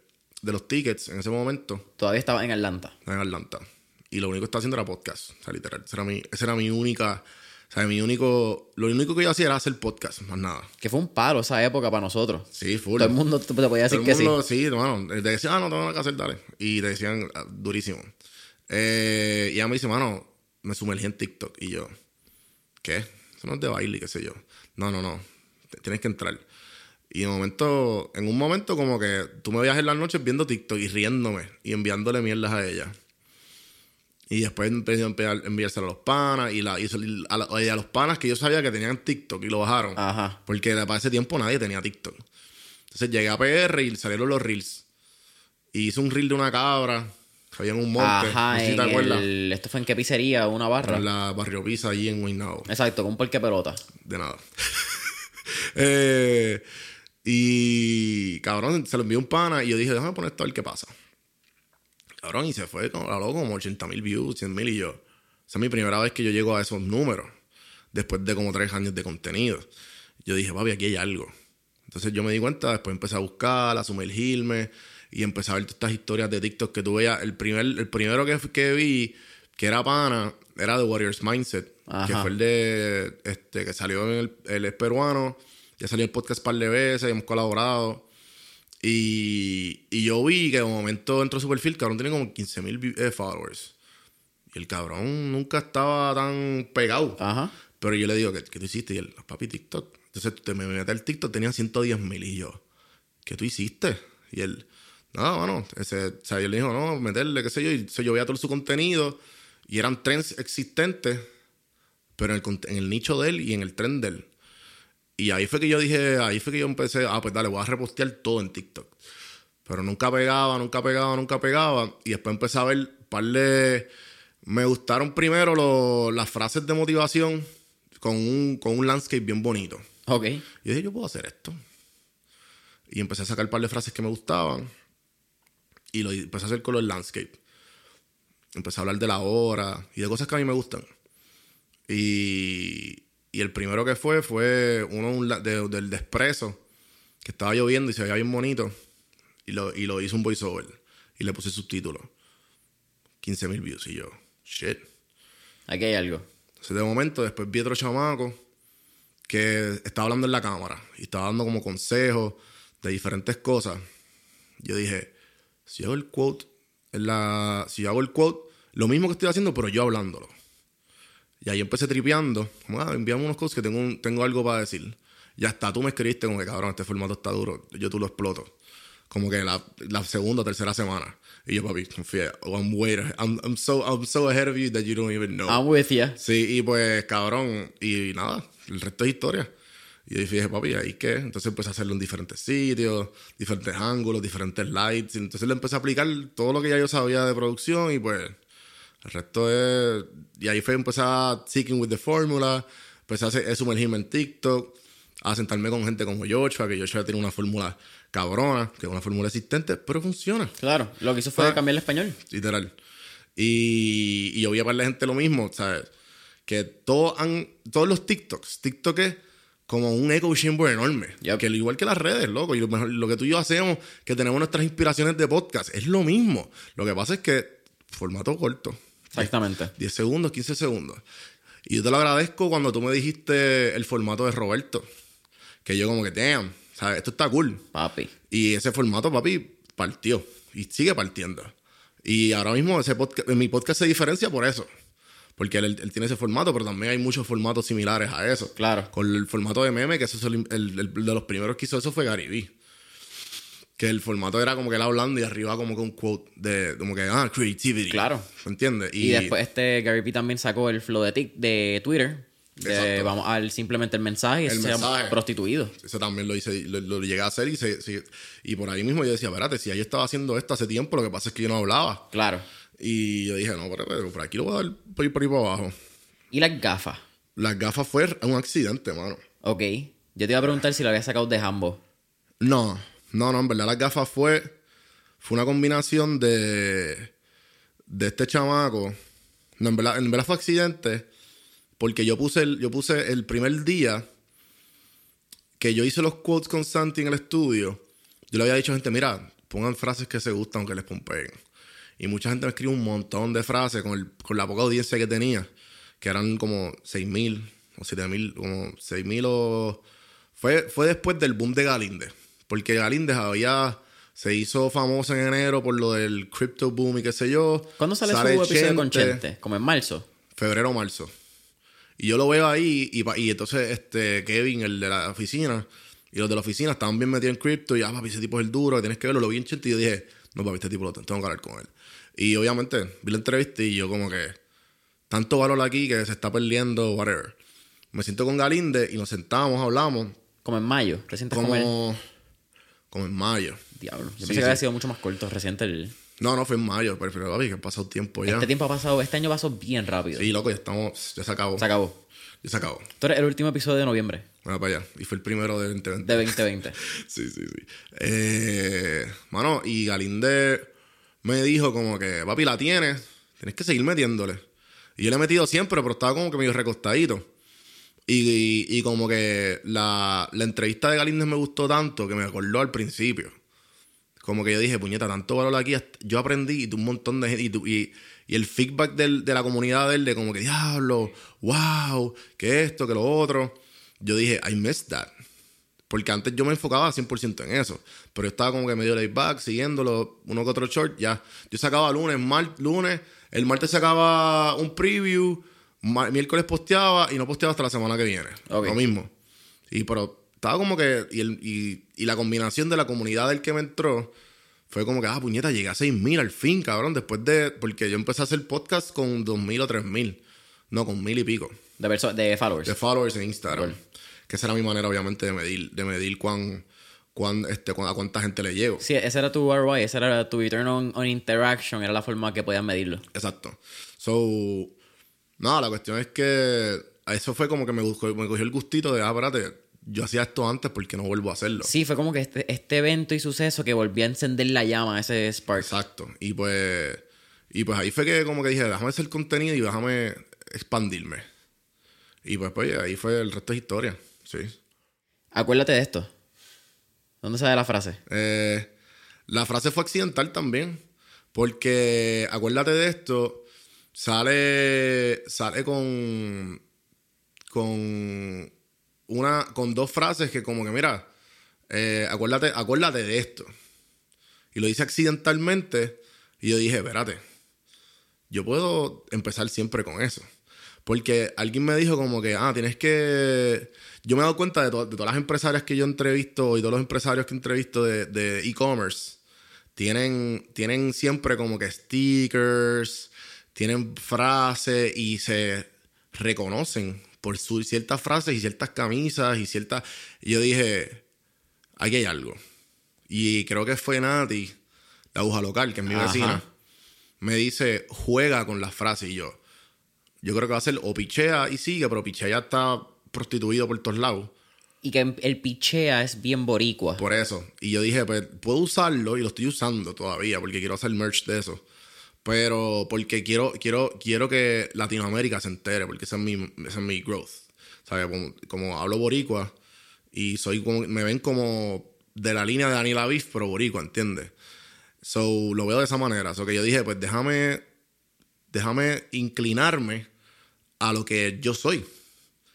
de los tickets en ese momento Todavía estaba en Atlanta. en Atlanta. Y lo único que estaba haciendo era podcast. O sea, literal. Esa era mi, esa era mi única. O sea, mi único. Lo único que yo hacía era hacer podcast, más nada. Que fue un palo esa época para nosotros. Sí, full. Todo el mundo te podía decir Todo que el sí. sí. hermano. Te decían, ah, no tengo nada que hacer, dale. Y te decían, ah, durísimo. Eh, y ella me dice, mano, me sumergí en TikTok. Y yo, ¿qué? Eso no es de baile, qué sé yo. No, no, no. Tienes que entrar. Y de momento, en un momento como que tú me veías en las noches viendo TikTok y riéndome y enviándole mierdas a ella. Y después empecé a enviárselo a los panas y, la, y a, la- y a los panas que yo sabía que tenían TikTok y lo bajaron. Ajá. Porque para ese tiempo nadie tenía TikTok. Entonces llegué a PR y salieron los reels. Y hice un reel de una cabra había en un monte. Ajá, no sé si en te acuerdas. el- esto fue en qué pizzería, una barra. En la Barrio Pisa allí en Guaynabo. Exacto, con un porqué pelota. De nada. Eh, y cabrón, se lo envió un pana y yo dije, déjame poner esto a ver qué pasa. Cabrón, y se fue, como- habló como 80 mil views, 100 mil y yo. Esa es mi primera vez que yo llego a esos números. Después de como tres años de contenido. Yo dije, papi, aquí hay algo. Entonces yo me di cuenta, después empecé a buscar, a sumergirme y empecé a ver todas estas historias de TikTok que tú veías. El, primer, el primero que, que vi, que era pana, era de Warriors Mindset, que fue el de, este, que salió en el, es peruano, ya salió el podcast un par de veces, hemos colaborado. Y, y yo vi que de momento entró su perfil, el cabrón tiene como 15 mil eh, followers. Y el cabrón nunca estaba tan pegado. Ajá. Pero yo le digo, ¿qué, qué tú hiciste? Y él, papi, TikTok. Entonces te me metí al TikTok, tenía 110 mil. Y yo, ¿qué tú hiciste? Y él, no, bueno, ese, o sea, yo le digo, no, meterle, qué sé yo. Y so, yo veía todo su contenido. Y eran trends existentes, pero en el, en el nicho de él y en el trend de él. Y ahí fue que yo dije, ahí fue que yo empecé, ah, pues dale, voy a repostear todo en TikTok. Pero nunca pegaba, nunca pegaba, nunca pegaba. Y después empecé a ver par de... Me gustaron primero lo- las frases de motivación con un, con un landscape bien bonito. Ok. Y yo dije, yo puedo hacer esto. Y empecé a sacar un par de frases que me gustaban. Y lo empecé a hacer con los landscape. Empecé a hablar de la hora y de cosas que a mí me gustan. Y, y el primero que fue fue uno de- del de Espresso, que estaba lloviendo y se veía bien bonito. Y lo, y lo hizo un voiceover. Y le puse subtítulos. 15 mil views. Y yo, shit. Aquí hay algo. Entonces, de momento, después vi otro chamaco que estaba hablando en la cámara y estaba dando como consejos de diferentes cosas. Yo dije, si hago el quote, en la, si yo hago el quote, lo mismo que estoy haciendo, pero yo hablándolo. Y ahí empecé tripeando. Como, ah, envíame unos quotes que tengo, un- tengo algo para decir. Y hasta tú me escribiste como que, cabrón, este formato está duro. Yo tú lo exploto. Como que la, la segunda o tercera semana. Y yo, papi, confía. Oh, I'm way I'm, I'm so, I'm so ahead of you that you don't even know. I'm with ya. Sí, y pues, cabrón, y nada, el resto es historia. Y yo dije, papi, ¿ahí qué? Entonces empecé a hacerlo en diferentes sitios, diferentes ángulos, diferentes lights. Entonces le empecé a aplicar todo lo que ya yo sabía de producción y pues el resto es... Y ahí fue empezar a seeking with the formula, empecé a, hacer, a sumergirme en TikTok, a sentarme con gente como Joshua, que Joshua tiene una fórmula cabrona, que es una fórmula existente, pero funciona. Claro. Lo que hizo fue Ah. cambiar el español. Literal. Y, y yo vi a la gente lo mismo, ¿sabes? Que todos han, todos los TikToks, TikTok es como un echo chamber enorme. Yep. Que al igual que las redes, loco. Y lo, mejor- lo que tú y yo hacemos, que tenemos nuestras inspiraciones de podcast, es lo mismo. Lo que pasa es que formato corto. Exactamente. 10 segundos, 15 segundos. Y yo te lo agradezco cuando tú me dijiste el formato de Roberto. Que yo como que, damn, ¿sabes? Esto está cool. Papi. Y ese formato, papi, partió. Y sigue partiendo. Y ahora mismo ese podcast, mi podcast se diferencia por eso. Porque él, él tiene ese formato, pero también hay muchos formatos similares a eso. Claro. Con el formato de meme, que eso es el, el- el de los primeros que hizo eso fue Gary Vee. Que el formato era como que él hablando y arriba como que un quote de como que, ah, creativity. Claro. ¿Me entiendes? Y, después este Gary Vee también sacó el flow de, tic, de Twitter. De, vamos al simplemente el mensaje y El se mensaje. prostituido. Eso también lo hice, lo, lo llegué a hacer y, se- se- y por ahí mismo yo decía, espérate, si yo estaba haciendo esto hace tiempo, lo que pasa es que yo no hablaba. Claro. Y yo dije, no, pero, pero por aquí lo voy a dar por ahí, por ahí para abajo. Y las gafas. Las gafas fue un accidente, mano. Ok. Yo te iba a preguntar si lo había sacado de Hambo. No, no, no, en verdad las gafas fue, fue una combinación de, de este chamaco. No, en verdad, en verdad fue accidente porque yo puse, el, yo puse el primer día que yo hice los quotes con Santi en el estudio. Yo le había dicho a gente, mira, pongan frases que se gustan aunque les pompeen. Y mucha gente me escribió un montón de frases con, el- con la poca audiencia que tenía, que eran como 6.000 o 7.000, como 6.000 o... Fue, fue después del boom de Galinde, porque Galinde había... Se hizo famoso en enero por lo del crypto boom y qué sé yo. ¿Cuándo sale, su episodio con Chente? Como en marzo. Febrero o marzo. Y yo lo veo ahí y, entonces este Kevin, el de la oficina, y los de la oficina estaban bien metidos en cripto y ah, papi, ese tipo es el duro, tienes que verlo, lo vi en chat y yo dije, no, papi, este tipo lo tengo que hablar con él. Y obviamente vi la entrevista y yo como que, tanto valor aquí que se está perdiendo, whatever. Me siento con Galinde y nos sentamos, hablamos, Como en mayo. Como, el... como, como en mayo. Diablo. Yo Sí, pensé sí. que había sido mucho más corto. Reciente el... No, no, fue en mayo, pero, pero papi, que ha pasado tiempo ya. Este tiempo ha pasado... Este año pasó bien rápido. Sí, loco, ya estamos, ya se acabó. Se acabó. Ya se acabó. Esto era el último episodio de noviembre Bueno, para allá. Y fue el primero de 2020. de 2020. Sí, sí, sí. Eh, mano, y Galinde me dijo como que, papi, la tienes, tienes que seguir metiéndole. Y yo le he metido siempre, pero estaba como que medio recostadito. Y, y- y como que la, la entrevista de Galíndez me gustó tanto que me acordó al principio. Como que yo dije, puñeta, tanto valor aquí. Yo aprendí y un montón de gente. Y, y, y el feedback del- de la comunidad de él, de como que, diablo, wow, que esto, que lo otro. Yo dije, I missed that. Porque antes yo me enfocaba 100% en eso. Pero yo estaba como que medio laid back, siguiéndolo, uno que otro short, ya. Yo sacaba lunes, mar, lunes, el martes sacaba un preview, miércoles posteaba y no posteaba hasta la semana que viene. Lo mismo. Y pero estaba como que, y, el, y, y la combinación de la comunidad del que me entró fue como que, ah, puñeta, llegué a 6.000 al fin, cabrón. Después de. Porque yo empecé a hacer podcast con 2.000 o 3.000. No, con mil y pico. De, de followers. De followers en Instagram. Que esa era mi manera, obviamente, de medir, de medir cuán, cuán, este, a cuánta gente le llevo. Sí, ese era tu ROI, ese era tu return on, interaction, era la forma que podías medirlo. Exacto. So, nada, la cuestión es que eso fue como que me, me cogió el gustito de, ah, espérate, yo hacía esto antes porque no vuelvo a hacerlo. Sí, fue como que este, este evento y suceso que volvió a encender la llama, ese spark. Exacto. Y pues, y pues ahí fue que como que dije, déjame hacer contenido y déjame expandirme. Y pues, pues ahí fue el resto de historia. Sí. Acuérdate de esto. ¿Dónde sale la frase? Eh, la frase fue accidental también. Porque acuérdate de esto. Sale. Sale con. Con una, con dos frases que como que, mira, eh, acuérdate, acuérdate de esto. Y lo dice accidentalmente y yo dije, espérate, yo puedo empezar siempre con eso. Porque alguien me dijo como que, ah, tienes que... Yo me he dado cuenta de, todas las empresarias que yo entrevisto y todos los empresarios que entrevisto de e-commerce. tienen, tienen siempre como que stickers, tienen frases y se reconocen por su, ciertas frases y ciertas camisas y ciertas... Yo dije, aquí hay algo. Y creo que fue Nati, la aguja local, que es mi vecina, me dice, juega con las frases. Y yo, yo creo que va a ser o pichea y sigue, pero pichea ya está prostituido por todos lados. Y que el pichea es bien boricua. Por eso. Y yo dije, pues puedo usarlo y lo estoy usando todavía porque quiero hacer merch de eso. Pero porque quiero, quiero, quiero que Latinoamérica se entere, porque ese es mi, ese es mi growth. ¿Sabes? Como, hablo boricua y soy como, me ven como de la línea de Daniel Aviv, pero boricua, ¿entiendes? So, lo veo de esa manera. So, que yo dije, pues déjame, déjame inclinarme a lo que yo soy,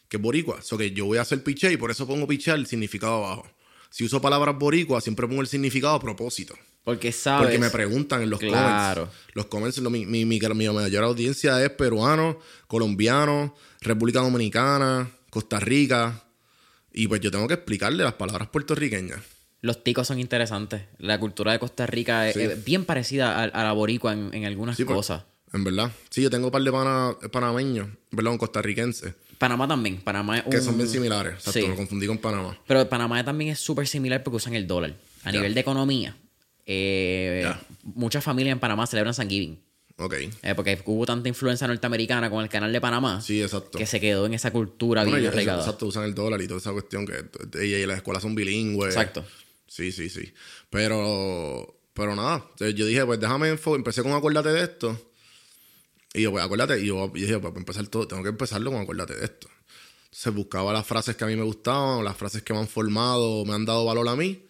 que es boricua. So, que yo voy a hacer piché y por eso pongo piché el significado abajo. Si uso palabras boricua, siempre pongo el significado a propósito. Porque sabes. Porque me preguntan en los claro. comments. Los comments, mi, mi, mi, mi, mayor audiencia es peruano, colombiano, República Dominicana, Costa Rica. Y pues yo tengo que explicarle las palabras puertorriqueñas. Los ticos son interesantes. La cultura de Costa Rica es, bien parecida a, la boricua en, algunas pues, cosas. en verdad. Sí, yo tengo un par de pana, panameños, perdón, costarricenses. Panamá también. Panamá Que son bien similares. Exacto, sí. lo confundí con Panamá. Pero Panamá también es súper similar porque usan el dólar. A nivel de economía, eh, muchas familias en Panamá celebran San Giving. Ok. Eh, porque hubo tanta influencia norteamericana con el canal de Panamá. Sí, exacto. Que se quedó en esa cultura bien arraigada. Exacto, usan el dólar y toda esa cuestión que y, las escuelas son bilingües. Exacto. Sí, sí, sí. Pero, pero nada. Yo dije, pues déjame empecé con acuérdate de esto. Y yo, pues acuérdate. Y yo, dije, pues empezar todo, tengo que empezarlo con acuérdate de esto. Se buscaba las frases que a mí me gustaban, las frases que me han formado, me han dado valor a mí.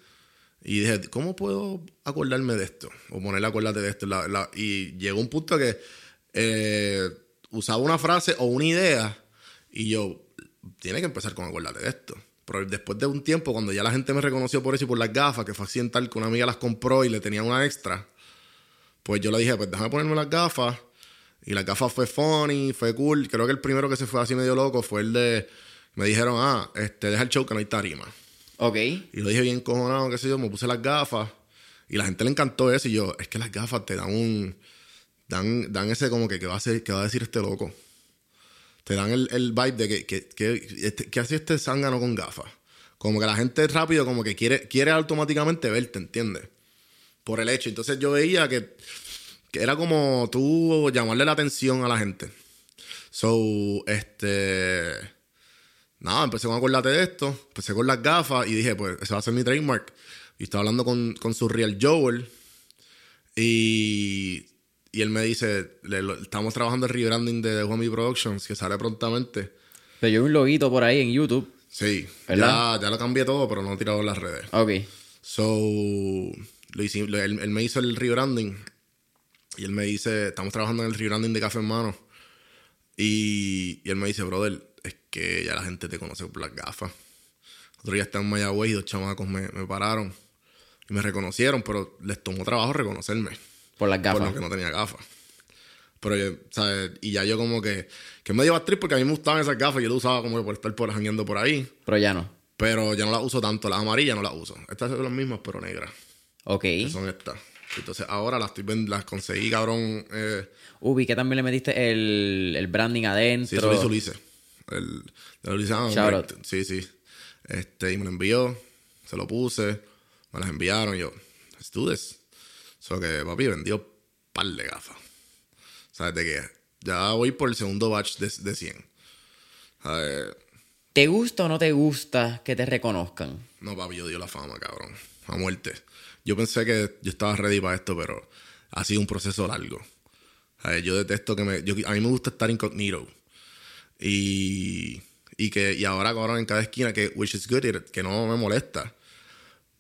Y dije, ¿cómo puedo acordarme de esto? O ponerle acuérdate de esto. y llegó un punto que eh, usaba una frase o una idea y yo, tiene que empezar con acuérdate de esto. Pero después de un tiempo, cuando ya la gente me reconoció por eso y por las gafas, que fue accidental que una amiga las compró y le tenía una extra, pues yo le dije, pues déjame ponerme las gafas. Y las gafas fue funny, fue cool. Creo que el primero que se fue así medio loco fue el de, me dijeron, ah, este, deja el show que no hay tarima. Ok. Y lo dije bien cojonado, qué sé yo, me puse las gafas. Y la gente le encantó eso. Y yo, es que las gafas te dan un. Dan, dan ese como que, ¿qué va, a hacer, va a decir este loco? Te dan el, el vibe de que, que, que, este, ¿qué hace este zángano con gafas? Como que la gente rápido, como que quiere, quiere automáticamente verte, ¿entiendes? Por el hecho. Entonces yo veía que, que era como tú llamarle la atención a la gente. So, este nada, empecé con acordarte de esto, empecé con las gafas y dije, pues ese va a ser mi trademark. Y estaba hablando con, con su Real Joel y, y él me dice, estamos trabajando el rebranding de The Homie Productions, que sale prontamente. Pero yo un loguito por ahí en YouTube. Sí, ya, ya, lo cambié todo, pero no he tirado en las redes. Ok. So, lo hice, él, me hizo el rebranding y él me dice, estamos trabajando en el rebranding de Café en Mano. Y, y él me dice, brother, es que ya la gente te conoce por las gafas. Otro día estaba en Mayagüez y dos chamacos me, me pararon y me reconocieron, pero les tomó trabajo reconocerme. Por las Por gafas. lo que no tenía gafas. Pero yo, ¿sabes? Y ya yo como que... Que me dio actriz porque a mí me gustaban esas gafas. Yo las usaba como que por estar por jangueando por ahí. Pero ya no. Pero ya no las uso tanto. Las amarillas no las uso. Estas son las mismas, pero negras. Ok. Que son estas. Entonces ahora las, estoy las conseguí, cabrón. Eh, Ubi, que también le metiste el, el branding sí, adentro. eso lo. El, de out. Sí, sí. Este, y me lo envió. Se lo puse. Me las enviaron. Y yo, let's do this. So que papi vendió par de gafas. ¿Sabes de qué? Ya voy por el segundo batch de, de 100. ¿Sabes? ¿Te gusta o no te gusta que te reconozcan? No, papi, yo dio la fama, cabrón. A muerte. Yo pensé que yo estaba ready para esto, pero ha sido un proceso largo. ¿Sabes? Yo detesto que me... yo- a mí me gusta estar incognito. Y, y que y ahora, cabrón, en cada esquina, que which is good, que no me molesta.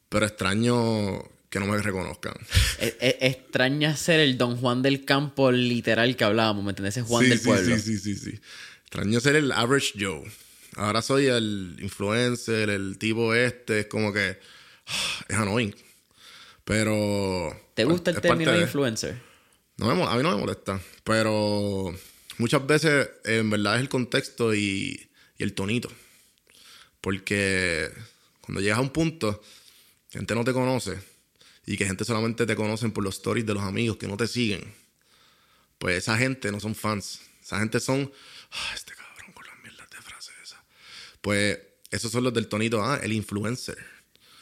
Pero extraño que no me reconozcan. E- e- extraña ser el Don Juan del campo literal que hablábamos, ¿me entiendes? Ese Juan sí, del sí, pueblo. Sí, sí, sí, sí. Extraño ser el average Joe. Ahora soy el influencer, el tipo este, es como que es annoying. Pero ¿Te gusta el es término de- influencer? No me mo- a mí no me molesta, pero muchas veces en verdad es el contexto y, y el tonito. Porque cuando llegas a un punto, gente no te conoce y que gente solamente te conocen por los stories de los amigos que no te siguen. Pues esa gente no son fans. Esa gente son, "Ah, este cabrón con las mierdas de frases esas. Pues esos son los del tonito, ah, el influencer.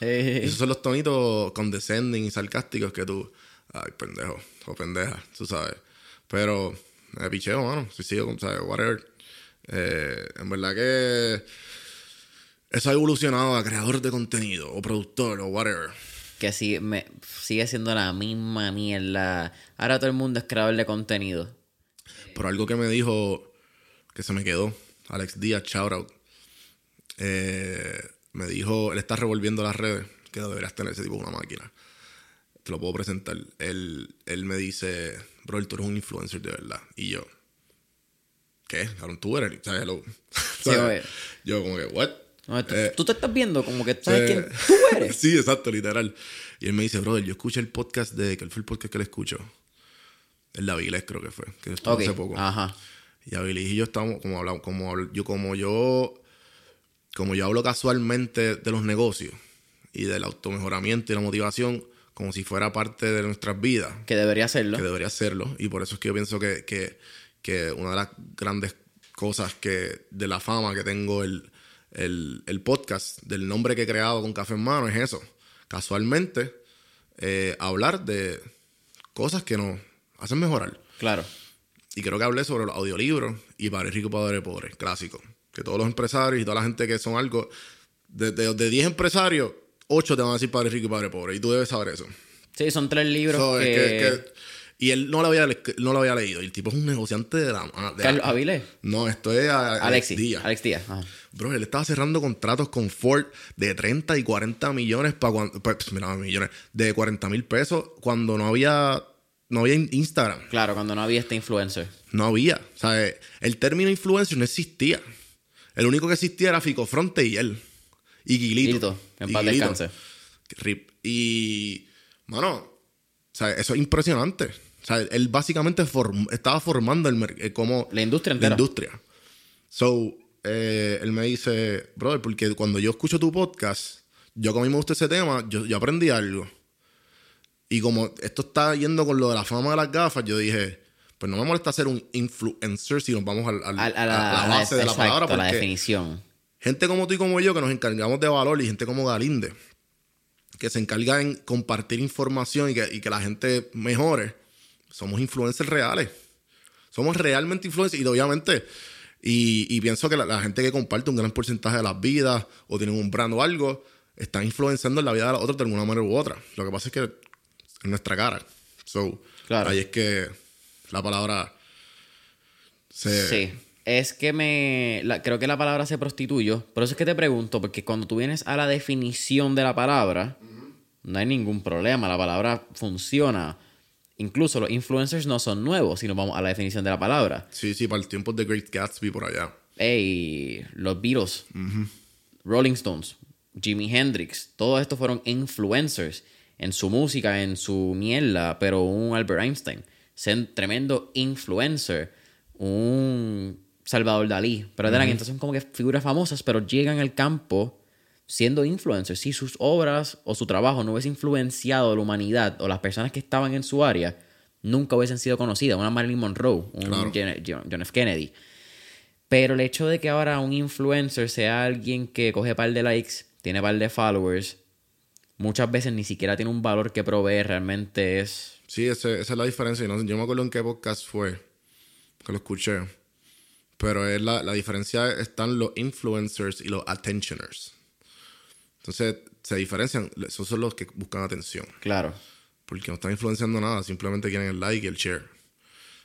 Eh, Esos son los tonitos condescending y sarcásticos que tú. Ay, pendejo. O pendeja, tú sabes. Pero me picheo, mano. Sigo, con- ¿sabes? Whatever. Eh, en verdad que. Eso ha evolucionado a creador de contenido, o productor, o whatever. que sí, me, sigue siendo la misma mierda. Ahora todo el mundo es creador de contenido. Pero algo que me dijo que se me quedó, Alex Díaz, shout out. eh, me dijo, él está revolviendo las redes, que deberías tener ese tipo de una máquina. Te lo puedo presentar. Él, él me dice, bro, tú eres un influencer de verdad. Y yo, ¿qué? Cabrón, tú eres, ¿sabes? Hello. ¿Sabes? oye. Yo como que, ¿what? No, tú, Eh, tú te estás viendo como que sabes eh, quién tú eres. sí, exacto, literal. Y él me dice, brother, yo escuché el podcast de, ¿cuál fue el podcast que él escuchó? El de Avilés creo que fue, que estuvo Ok, hace poco. Ajá. Y Avilés y yo estamos como hablamos, como habl- yo como yo como yo hablo casualmente de los negocios y del automejoramiento y la motivación como si fuera parte de nuestras vidas, Que debería hacerlo. que debería serlo. Y por eso es que yo pienso que, que, que una de las grandes cosas que de la fama que tengo el, el, el podcast, del nombre que he creado con Café en Mano, es eso. Casualmente, eh, hablar de cosas que nos hacen mejorar. Claro. Y creo que hablé sobre los audiolibros y Padre Rico, Padre Pobre, clásico. Que todos los empresarios y toda la gente que son algo, de, de, de 10 empresarios, 8 te van a decir Padre Rico y Padre Pobre. Y tú debes saber eso. Sí, son tres libros So, es que... que- que- y él no lo, había, no lo había leído. Y el tipo es un negociante de la... de- Carlos Avilés. No, esto es a- Alex Alexis. Díaz. Alex Díaz. Ajá. Bro, él estaba cerrando contratos con Ford de 30 y 40 millones para cuando... Pues, mira, millones. De 40 mil pesos cuando no había... No había Instagram. Claro, cuando no había este influencer. No había. O sea, el término influencer no existía. El único que existía era Fico Fronte y él. Y Guilito. Guilito, en paz descanse. Rip. Y, mano, o sea, eso es impresionante. O sea, él básicamente form- estaba formando el eh, como La industria la entera. industria. So, eh, él me dice, brother, porque cuando yo escucho tu podcast, yo como a mí me gusta ese tema, yo, yo aprendí algo. Y como esto está yendo con lo de la fama de las gafas, yo dije, pues no me molesta ser un influencer si nos vamos al- al- A, a la, a la base de la exacto, palabra. a la porque- definición. Gente como tú y como yo que nos encargamos de valor y gente como Galinde que se encarga en compartir información y que, y que la gente mejore, somos influencers reales. Somos realmente influencers y obviamente, y, y pienso que la, la gente que comparte un gran porcentaje de las vidas o tienen un brand o algo, están influenciando en la vida de los otros de alguna manera u otra. Lo que pasa es que en nuestra cara. So, Claro. ahí es que la palabra se... Sí. Es que me. la- creo que la palabra se prostituyó. Por eso es que te pregunto, porque cuando tú vienes a la definición de la palabra, no hay ningún problema. La palabra funciona. Incluso los influencers no son nuevos si nos vamos a la definición de la palabra. Sí, sí, para el tiempo de Great Gatsby por allá. Ey, los Beatles, Rolling Stones, Jimi Hendrix, todos estos fueron influencers en su música, en su mierda, pero un Albert Einstein, ser tremendo influencer, un Salvador Dalí, pero eran entonces son como que figuras famosas, pero llegan al campo siendo influencers. Si sus obras o su trabajo no hubiese influenciado a la humanidad o las personas que estaban en su área, nunca hubiesen sido conocidas. Una Marilyn Monroe, un John, F. Kennedy. Pero el hecho de que ahora un influencer sea alguien que coge par de likes, tiene par de followers, muchas veces ni siquiera tiene un valor que provee, realmente es... Sí, esa, es la diferencia. Yo me acuerdo en qué podcast fue que lo escuché. Pero es la, la diferencia están los influencers y los attentioners. Entonces, se diferencian. Esos son los que buscan atención. Claro. Porque no están influenciando nada, simplemente quieren el like y el share.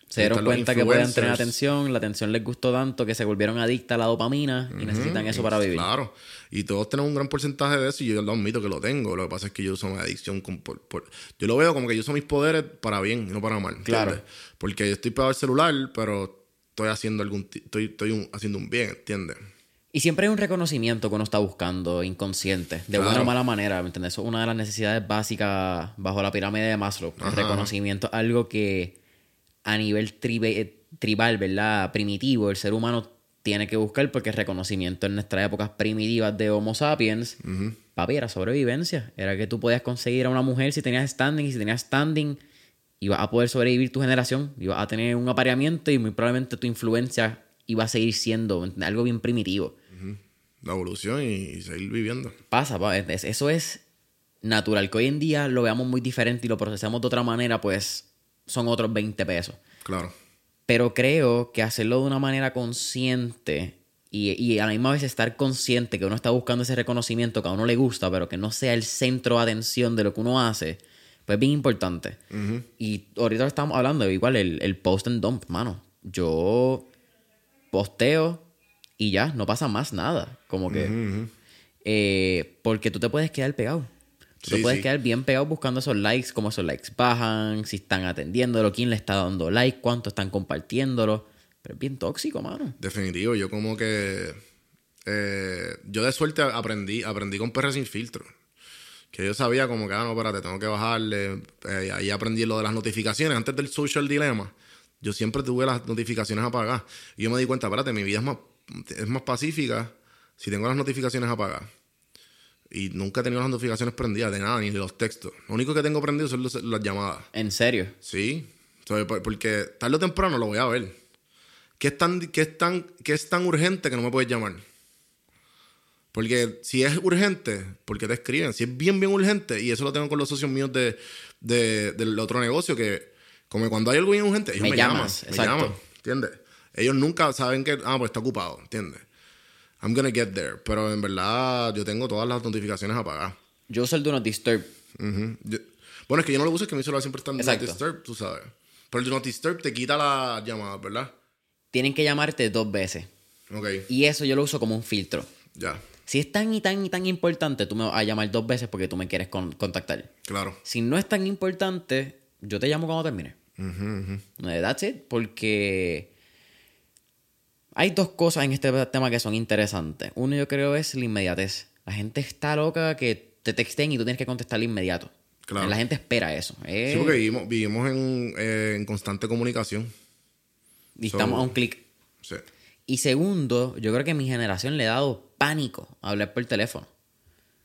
Se dieron cuenta que pueden tener atención, la atención les gustó tanto que se volvieron adictas a la dopamina y necesitan eso para vivir. Claro, y todos tenemos un gran porcentaje de eso y yo lo admito que lo tengo. Lo que pasa es que yo uso mi adicción. yo lo veo como que yo uso mis poderes para bien y no para mal. Claro. Porque yo estoy pegado al celular, pero estoy haciendo algún estoy, estoy haciendo un bien, ¿entiendes? Y siempre hay un reconocimiento que uno está buscando inconsciente, de buena o mala manera, ¿me entiendes? Eso es una de las necesidades básicas bajo la pirámide de Maslow. El reconocimiento, algo que a nivel tribal, ¿verdad? Primitivo, el ser humano tiene que buscar porque el reconocimiento en nuestras épocas primitivas de Homo sapiens, papi, era sobrevivencia. Era que tú podías conseguir a una mujer si tenías standing y si tenías standing ibas a poder sobrevivir tu generación, ibas a tener un apareamiento y muy probablemente tu influencia iba a seguir siendo algo bien primitivo la evolución y, seguir viviendo. Pasa, eso es natural. Que hoy en día lo veamos muy diferente y lo procesamos de otra manera, pues son otros 20 pesos. Claro. Pero creo que hacerlo de una manera consciente y, y, a la misma vez estar consciente que uno está buscando ese reconocimiento que a uno le gusta, pero que no sea el centro de atención de lo que uno hace, pues es bien importante. Y ahorita estamos hablando, igual el, el post and dump, mano. Yo posteo y ya, no pasa más nada. Como que. Eh, porque tú te puedes quedar pegado. Tú te puedes quedar bien pegado buscando esos likes, cómo esos likes bajan, si están atendiéndolo, quién le está dando like, cuánto están compartiéndolo. Pero es bien tóxico, mano. Definitivo, yo como que. Eh, yo de suerte aprendí, aprendí con PR sin filtro. Que yo sabía como que, ah, no, espérate, tengo que bajarle. Eh, ahí aprendí lo de las notificaciones. Antes del social dilema, yo siempre tuve las notificaciones apagadas. Y yo me di cuenta, espérate, mi vida es más es más pacífica si tengo las notificaciones apagadas. Y nunca he tenido las notificaciones prendidas de nada, ni de los textos. Lo único que tengo prendido son las llamadas. ¿En serio? Sí. Porque tarde o temprano lo voy a ver. ¿Qué es, tan, qué, es tan, ¿Qué es tan urgente que no me puedes llamar? Porque si es urgente, ¿por qué te escriben? Si es bien, bien urgente, y eso lo tengo con los socios míos de, del otro negocio, que como cuando hay algo bien urgente, ellos me, me llaman. Me llaman, ¿entiendes? Ellos nunca saben que, ah, pues está ocupado, ¿entiendes? I'm gonna get there. Pero en verdad, yo tengo todas las notificaciones apagadas. Yo uso el Do Not Disturb. bueno, es que yo no lo uso, es que mi celular siempre está en Do Not Disturb, tú sabes. Pero el Do Not Disturb te quita la llamada, ¿verdad? Tienen que llamarte dos veces. Ok. Y eso yo lo uso como un filtro. Ya. Si es tan y tan y tan importante, tú me vas a llamar dos veces porque tú me quieres contactar. Claro. Si no es tan importante, yo te llamo cuando termine. That's it. Porque hay dos cosas en este tema que son interesantes. Uno yo creo es la inmediatez. La gente está loca que te texten y tú tienes que contestar inmediato. Claro. La gente espera eso. Sí, porque vivimos, eh, en, constante comunicación. Y estamos a un clic. Sí. Y segundo, yo creo que mi generación le ha dado pánico a hablar por teléfono.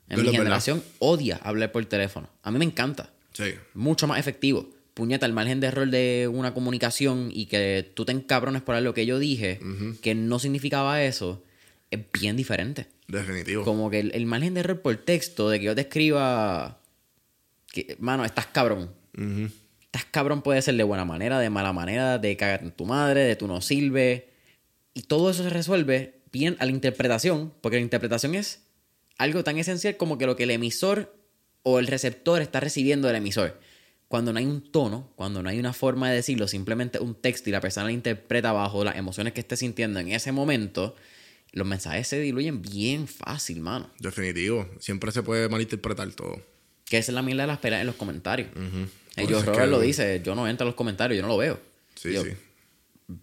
En mi generación odia hablar por teléfono. A mí me encanta. Sí. Mucho más efectivo puñeta, el margen de error de una comunicación y que tú te encabrones por lo que yo dije, que no significaba eso, es bien diferente. Definitivo. Como que el, margen de error por texto, de que yo te escriba, que, mano, estás cabrón. Estás cabrón puede ser de buena manera, de mala manera, de cagarte en tu madre, de tú no sirve. Y todo eso se resuelve bien a la interpretación, porque la interpretación es algo tan esencial como que lo que el emisor o el receptor está recibiendo del emisor cuando no hay un tono, cuando no hay una forma de decirlo, simplemente un texto y la persona lo interpreta bajo las emociones que esté sintiendo en ese momento, los mensajes se diluyen bien fácil, mano. Definitivo. Siempre se puede malinterpretar todo. Que esa es la mierda de la espera en los comentarios. Ellos, Robert lo dice, yo no entro en los comentarios, yo no lo veo. Sí, sí.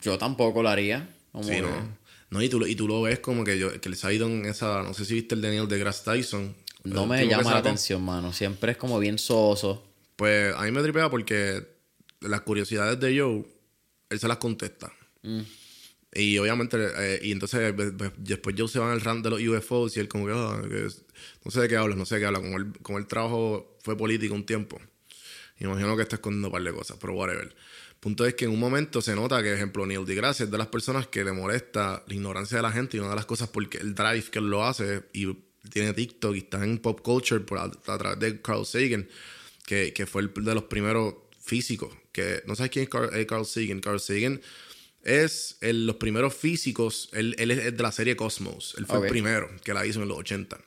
Yo tampoco lo haría. Sí, no. No, y tú, lo- y tú lo ves como que yo, que les ha ido en esa, no sé si viste el Daniel de Grass Tyson. No me llama la atención, mano. Siempre es como bien soso. Pues a mí me tripea porque las curiosidades de Joe, él se las contesta. Mm. Y obviamente, eh, y entonces después Joe se va en el rant de los UFOs y él como que, ah, que no sé de qué habla, no sé de qué habla. Como él, como él trabajo fue político un tiempo. Y me imagino que está escondiendo un par de cosas, pero whatever. Punto es que en un momento se nota que, por ejemplo, Neil deGrasse es de las personas que le molesta la ignorancia de la gente y una de las cosas porque el drive que él lo hace y tiene TikTok y está en pop culture por a, a través de Carl Sagan, que, que fue el de los primeros físicos. Que, ¿No sabes quién es Carl, eh, Carl Sagan? Carl Sagan es el- los primeros físicos, él, él es de la serie Cosmos, él fue el primero que la hizo en los 80.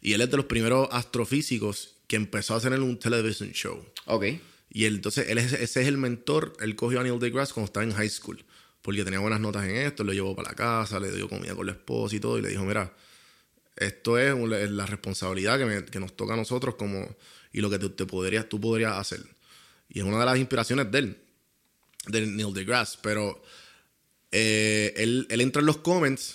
Y él es de los primeros astrofísicos que empezó a hacer en un television show. Ok. Y él, entonces, él es, ese es el mentor. Él cogió a Neil deGrasse cuando estaba en high school. Porque tenía buenas notas en esto. Lo llevó para la casa, le dio comida con la esposa y todo. Y le dijo: Mira, esto es la responsabilidad que, me- que nos toca a nosotros como y lo que tú, te podrías, tú podrías hacer. Y es una de las inspiraciones de él, de Neil deGrasse. Pero eh, él, él entra en los comments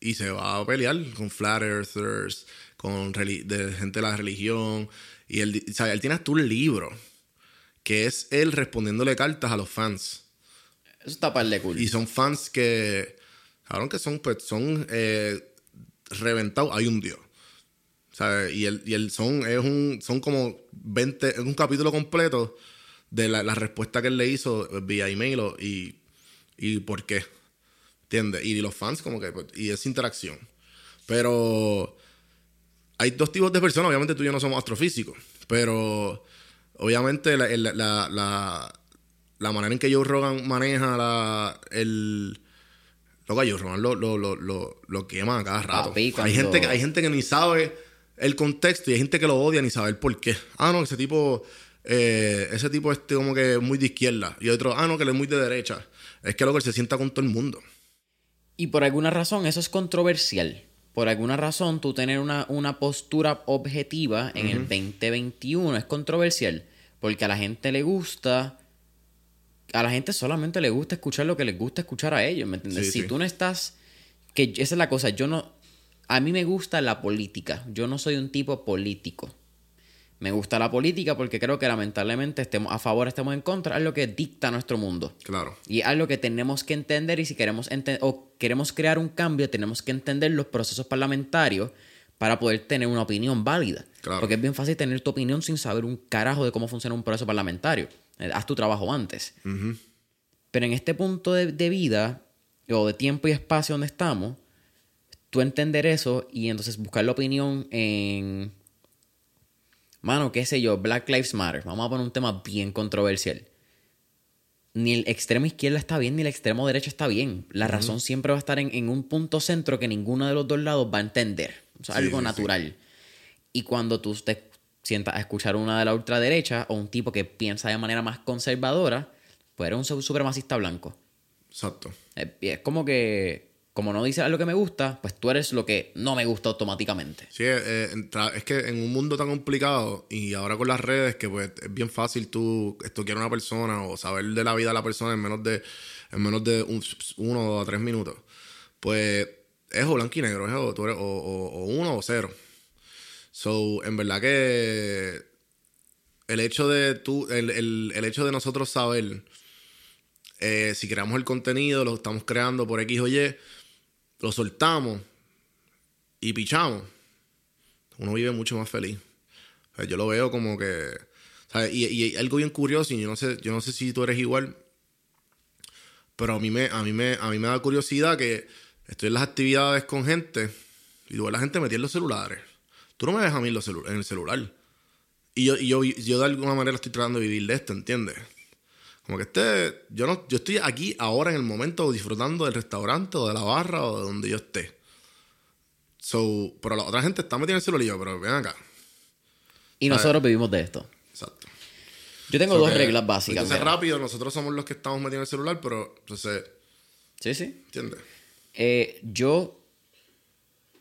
y se va a pelear con flat earthers, con de gente de la religión. Y él, o sea, él tiene hasta un libro que es él respondiéndole cartas a los fans. Eso está par de cool. Y son fans que, cabrón, que son, pues, son eh, reventados. Hay un Dios. Sea, y el, y el son, es un, son como 20, es un capítulo completo de la, la respuesta que él le hizo vía email y, y por qué. ¿Entiendes? Y los fans como que, pues, y esa interacción. Pero hay dos tipos de personas, obviamente tú y yo no somos astrofísicos, pero obviamente la, la, la, manera en que Joe Rogan maneja la, el... Lo que Joe Rogan lo, lo, lo, lo, lo quema a cada rato. Papi, hay, gente, que- hay gente que ni sabe el contexto y hay gente que lo odia ni sabe el por qué. Ah, no, ese tipo... eh, ese tipo este como que es muy de izquierda. Y otro, ah, no, que él es muy de derecha. Es que lo que se sienta con todo el mundo. Y por alguna razón eso es controversial. Por alguna razón tú tener una, una postura objetiva en el 2021 es controversial. Porque a la gente le gusta... A la gente solamente le gusta escuchar lo que les gusta escuchar a ellos, ¿me entiendes? Sí, si sí. tú no estás... Que esa es la cosa, yo no... A mí me gusta la política. Yo no soy un tipo político. Me gusta la política porque creo que lamentablemente estemos a favor, estemos en contra, es lo que dicta nuestro mundo. Claro. Y es algo que tenemos que entender y si queremos ente- o queremos crear un cambio, tenemos que entender los procesos parlamentarios para poder tener una opinión válida. Claro. Porque es bien fácil tener tu opinión sin saber un carajo de cómo funciona un proceso parlamentario. Eh, Haz tu trabajo antes. Pero en este punto de, de vida o de tiempo y espacio donde estamos, tú entender eso y entonces buscar la opinión en... Mano, qué sé yo, Black Lives Matter. Vamos a poner un tema bien controversial ni el extremo izquierda está bien, ni el extremo derecha está bien. La razón siempre va a estar en, en un punto centro que ninguno de los dos lados va a entender. O sea, Sí, algo sí, natural. Y cuando tú te sientas a escuchar una de la ultraderecha o un tipo que piensa de manera más conservadora, pues eres un su- supremacista blanco. Exacto. Es como que, como no dices lo que me gusta, pues tú eres lo que no me gusta automáticamente. Sí, eh, entra- es que en un mundo tan complicado y ahora con las redes que pues es bien fácil tú estoquear a una persona o saber de la vida de la persona en menos de en menos de un- uno o tres minutos. Pues es o blanco y negro, es o, tú eres o, o- o uno o cero. So, en verdad que el hecho de tú, el, el- el hecho de nosotros saber eh, si creamos el contenido, lo estamos creando por X o Y, lo soltamos y pichamos, uno vive mucho más feliz. Yo lo veo como que. Y, algo bien curioso, y yo no sé, yo no sé si tú eres igual, pero a mí me, a mí me, a mí me da curiosidad que estoy en las actividades con gente y tú la gente metida en los celulares. Tú no me ves a mí en el celular. Y yo, y yo, yo de alguna manera estoy tratando de vivir de esto, ¿entiendes? Como que este, yo no, yo estoy aquí ahora en el momento disfrutando del restaurante o de la barra o de donde yo esté. So, pero la otra gente está metida en el celular y yo, pero ven acá. Y nosotros vivimos de esto. Exacto. Yo tengo So dos que- reglas básicas. Entonces mira. rápido, nosotros somos los que estamos metidos en el celular, pero entonces, Sí, sí. ¿entiendes? Eh, yo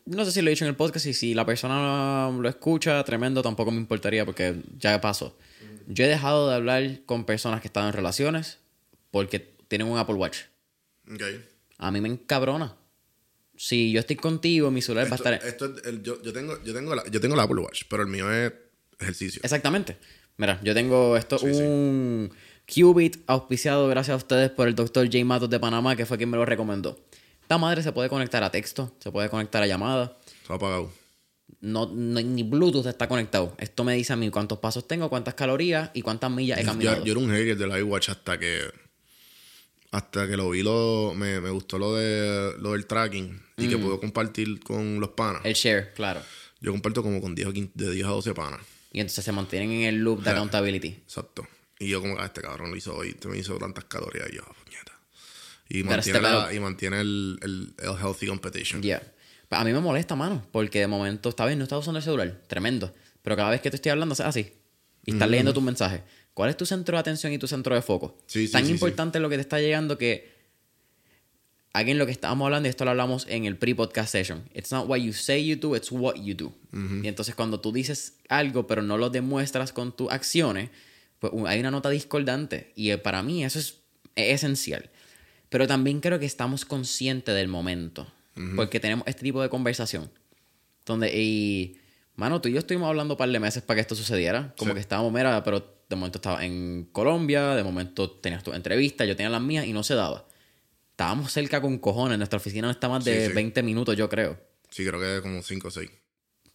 no sé si lo he dicho en el podcast y si la persona lo escucha, tremendo, tampoco me importaría porque ya pasó. Yo he dejado de hablar con personas que están en relaciones porque tienen un Apple Watch. Ok. A mí me encabrona. Si yo estoy contigo, mi celular va a estar... esto es el- yo, yo tengo, yo, tengo la, yo tengo la Apple Watch, pero el mío es ejercicio. Exactamente. Mira, yo tengo esto, Sí, sí. un Qubit auspiciado gracias a ustedes por el doctor J. Matos de Panamá, que fue quien me lo recomendó. Esta madre se puede conectar a texto, se puede conectar a llamada. Está apagado. No, no- ni Bluetooth está conectado. Esto me dice a mí cuántos pasos tengo, cuántas calorías y cuántas millas he caminado. yo era un hater del iWatch hasta que hasta que lo vi lo, me, me gustó lo de lo del tracking y que puedo compartir con los panas. El share, claro. Yo comparto como con 10 o 15 de 10 a 12 panas. Y entonces se mantienen en el loop de accountability. Exacto. Y yo como que "Ah, este cabrón lo hizo hoy, este me hizo tantas calorías y yo, "Ah, puñeta. Y mantiene, la- y mantiene el, el, el healthy competition. Ya. A mí me molesta, mano, porque de momento, está bien, no estás usando el celular, tremendo. Pero cada vez que te estoy hablando, es así. Y estás leyendo tus mensajes. ¿Cuál es tu centro de atención y tu centro de foco? Sí, Tan sí, importante es lo que te está llegando que. Aquí en lo que estábamos hablando, y esto lo hablamos en el pre-podcast session. It's not what you say you do, it's what you do. Y entonces, cuando tú dices algo, pero no lo demuestras con tus acciones, pues hay una nota discordante. Y eh, para mí, eso es, es esencial. Pero también creo que estamos conscientes del momento. Porque tenemos este tipo de conversación. Donde, y, mano, tú y yo estuvimos hablando un par de meses para que esto sucediera. Como Sí. que estábamos, mira, pero de momento estaba en Colombia, de momento tenías tu entrevista, yo tenía las mías y no se daba. Estábamos cerca con cojones, nuestra oficina no está más de Sí, sí. 20 minutos, yo creo. Sí, creo que como 5 o 6.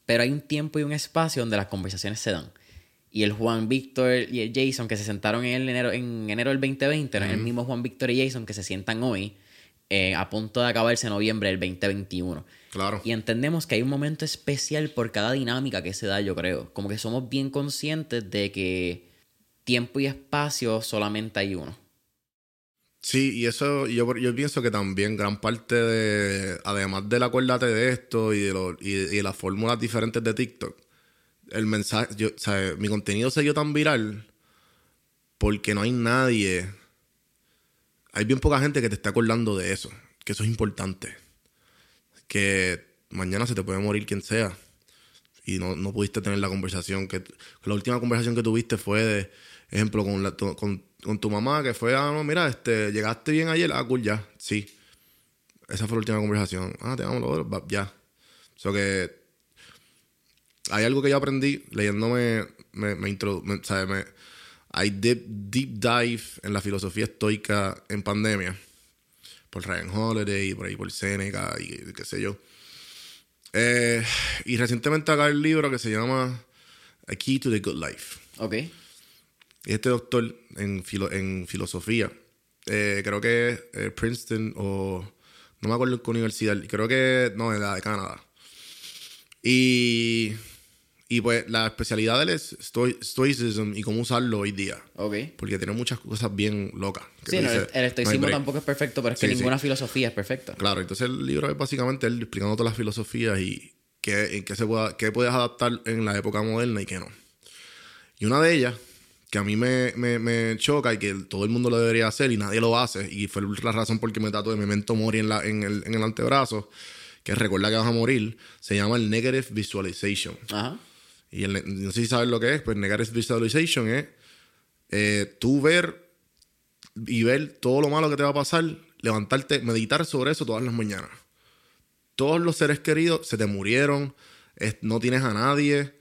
Pero hay un tiempo y un espacio donde las conversaciones se dan. Y el Juan Víctor y el Jason que se sentaron en, el enero, en enero del 2020, no es el mismo Juan Víctor y Jason que se sientan hoy, eh, a punto de acabarse noviembre del 2021. Claro. Y entendemos que hay un momento especial por cada dinámica que se da, yo creo. Como que somos bien conscientes de que tiempo y espacio solamente hay uno. Sí, y eso yo, yo pienso que también gran parte de, además del acuérdate de esto y de, lo- y, y de las fórmulas diferentes de TikTok, el mensaje, yo, o sea, mi contenido se dio tan viral porque no hay nadie, hay bien poca gente que te está acordando de eso, que eso es importante, que mañana se te puede morir quien sea y no, no pudiste tener la conversación que, la última conversación que tuviste fue de ejemplo con, la- tu, con, tu mamá que fue ah no mira este llegaste bien ayer ah cool ya sí esa fue la última conversación. Ah te amo ya o sea que hay algo que yo aprendí leyéndome me, me, introdu- hay deep, deep dive en la filosofía estoica en pandemia por Ryan Holiday por ahí por Seneca y qué sé yo eh, y recientemente acá el libro que se llama A Key to the Good Life. ¿Ok? Y este doctor en, filo- en filosofía, eh, creo que es eh, Princeton o no me acuerdo en qué universidad, creo que no, de la de Canadá. Y, y pues la especialidad de él es stoi- stoicism y cómo usarlo hoy día. Ok. Porque tiene muchas cosas bien locas. Sí, no, el, dices, el "No estoicismo break". tampoco es perfecto, pero es que Sí, sí. ninguna filosofía es perfecta. Claro, entonces el libro es básicamente él explicando todas las filosofías y qué, en qué, se pueda, qué puedes adaptar en la época moderna y qué no. Y una de ellas, que a mí me, me, me choca y que todo el mundo lo debería hacer y nadie lo hace, y fue la razón por que me tatué Memento Mori en, la, en, el, en el antebrazo, que recuerda que vas a morir, se llama el Negative Visualization. Ajá. Y el- no sé si sabes lo que es, pues Negative Visualization es eh, tú ver y ver todo lo malo que te va a pasar, levantarte, meditar sobre eso todas las mañanas. Todos los seres queridos se te murieron, es- no tienes a nadie,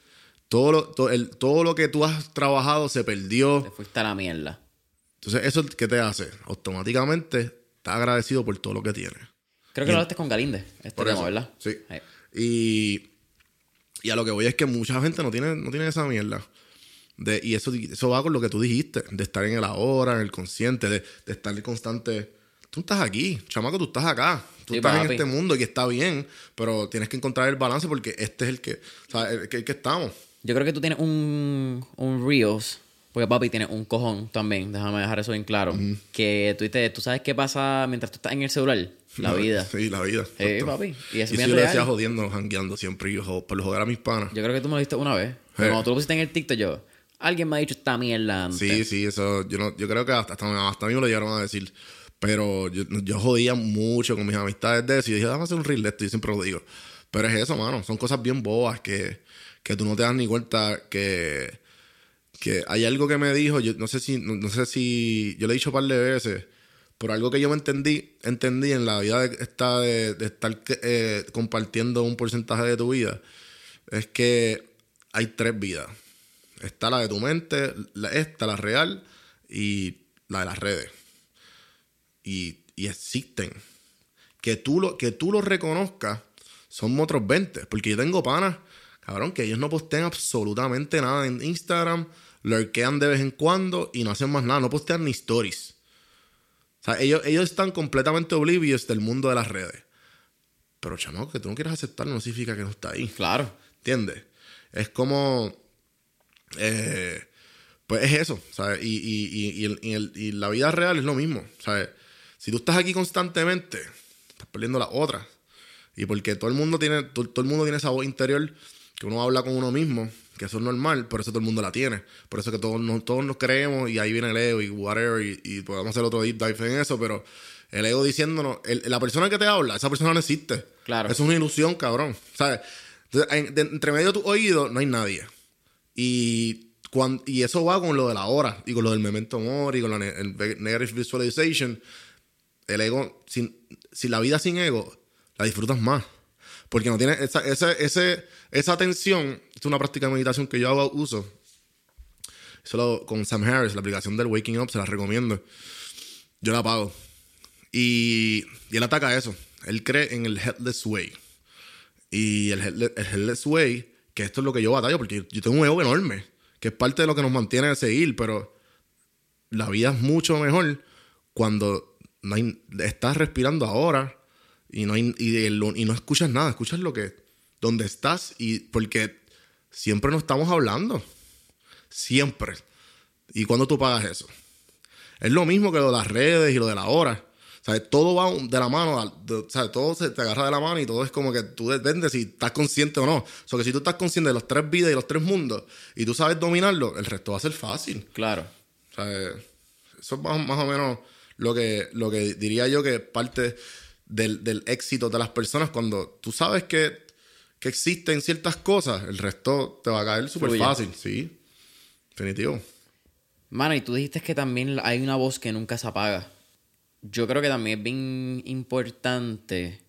todo lo, to- el- todo lo que tú has trabajado se perdió. Te fuiste a la mierda. Entonces, ¿eso qué te hace? Automáticamente estás agradecido por todo lo que tienes. Creo que lo hablaste con Galinde, este tema, ¿verdad? sí. Ahí. Y, y a lo que voy es que mucha gente no tiene, no tiene esa mierda. De, y eso, eso va con lo que tú dijiste, de estar en el ahora, en el consciente, de, de estar constante. Tú estás aquí, chamaco, tú estás acá. Tú Sí, estás en este mundo y está bien, pero tienes que encontrar el balance porque este es el que, o sea, el que, el que estamos. Yo creo que tú tienes un, un Reels, porque papi tiene un cojón también, déjame dejar eso bien claro. Que tú, dices, tú sabes qué pasa mientras tú estás en el celular, la vida. Sí, la vida. Sí, exacto. papi. Y eso es y bien si yo lo decía jodiendo, jangueando siempre, yo, por joder a mis panas. Yo creo que tú me lo diste una vez. Pero cuando tú lo pusiste en el TikTok, yo, alguien me ha dicho esta mierda antes. Sí, sí, eso yo no, yo creo que hasta, hasta, hasta a mí me lo llegaron a decir. Pero yo, yo jodía mucho con mis amistades de eso. Y dije, dame hacer un reel de esto. Y siempre lo digo. Pero es eso, mano. Son cosas bien bobas que, que tú no te das ni cuenta que, que hay algo que me dijo. Yo no sé si, no, sé si. Yo le he dicho un par de veces. Por algo que yo me entendí, entendí en la vida de, esta de, de estar eh, compartiendo un porcentaje de tu vida, es que hay tres vidas. Está la de tu mente, la, esta, la real, y la de las redes. Y, y existen. Que tú, lo, que tú lo reconozcas son otros 20. Porque yo tengo panas, cabrón, que ellos no postean absolutamente nada en Instagram, lurkean de vez en cuando y no hacen más nada, no postean ni stories. O sea, ellos, ellos están completamente oblivious del mundo de las redes. Pero, chamo, que tú no quieras aceptarlo no significa que no está ahí. Claro. ¿Entiendes? Es como. eh, pues es eso, ¿sabes? Y, y, y, el- el- y la vida real es lo mismo, ¿sabes? Si tú estás aquí constantemente, estás perdiendo las otras. Y porque todo el mundo tiene, todo, todo el mundo tiene esa voz interior que uno habla con uno mismo, que eso es normal, por eso todo el mundo la tiene. Por eso que todos nos, todos nos creemos y ahí viene el ego y whatever, y, y podemos hacer otro deep dive en eso, pero el ego diciéndonos, el- la persona que te habla, esa persona no existe. Claro. Es una ilusión, cabrón. ¿Sabes? Entonces, en- de- entre medio de tu oído no hay nadie. Y, cuan- y eso va con lo de la hora y con lo del memento mori, con la ne- el ve- negative visualization. El ego, sin, sin la vida sin ego, la disfrutas más. Porque no tienes esa, ese, ese, esa atención. Es una práctica de meditación que yo hago, uso. Solo con Sam Harris, la aplicación del Waking Up, se la recomiendo. Yo la pago. Y, él ataca eso. Él cree en el headless way. Y el, headle- el headless way, que esto es lo que yo batallo, porque yo tengo un ego enorme, que es parte de lo que nos mantiene a seguir, pero la vida es mucho mejor cuando estás respirando ahora y no, hay- y, el- y no escuchas nada, escuchas lo que, donde estás, y porque siempre nos estamos hablando. Siempre. ¿Y cuando tú pagas eso? Es lo mismo que lo de las redes y lo de la hora. Sea, todo va de la mano, sea, todo se te agarra de la mano y todo es como que tú dependes si estás consciente o no. O sea, que si tú estás consciente de los tres vidas y los tres mundos y tú sabes dominarlo, el resto va a ser fácil. Claro. Sea, eso es más, más o menos lo que, lo que diría yo que parte del, del éxito de las personas cuando tú sabes que, que existen ciertas cosas, el resto te va a caer súper fácil, sí. Definitivo. Mano, y tú dijiste que también hay una voz que nunca se apaga. Yo creo que también es bien importante.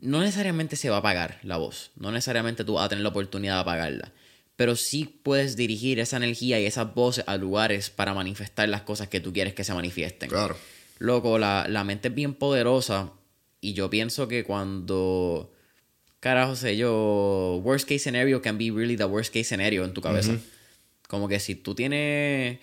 No necesariamente se va a apagar la voz. No necesariamente tú vas a tener la oportunidad de apagarla. Pero sí puedes dirigir esa energía y esas voces a lugares para manifestar las cosas que tú quieres que se manifiesten. Claro. Loco, la, la mente es bien poderosa. Y yo pienso que cuando. Carajo sé yo. Worst case scenario can be really the worst case scenario en tu cabeza. Como que si tú tienes.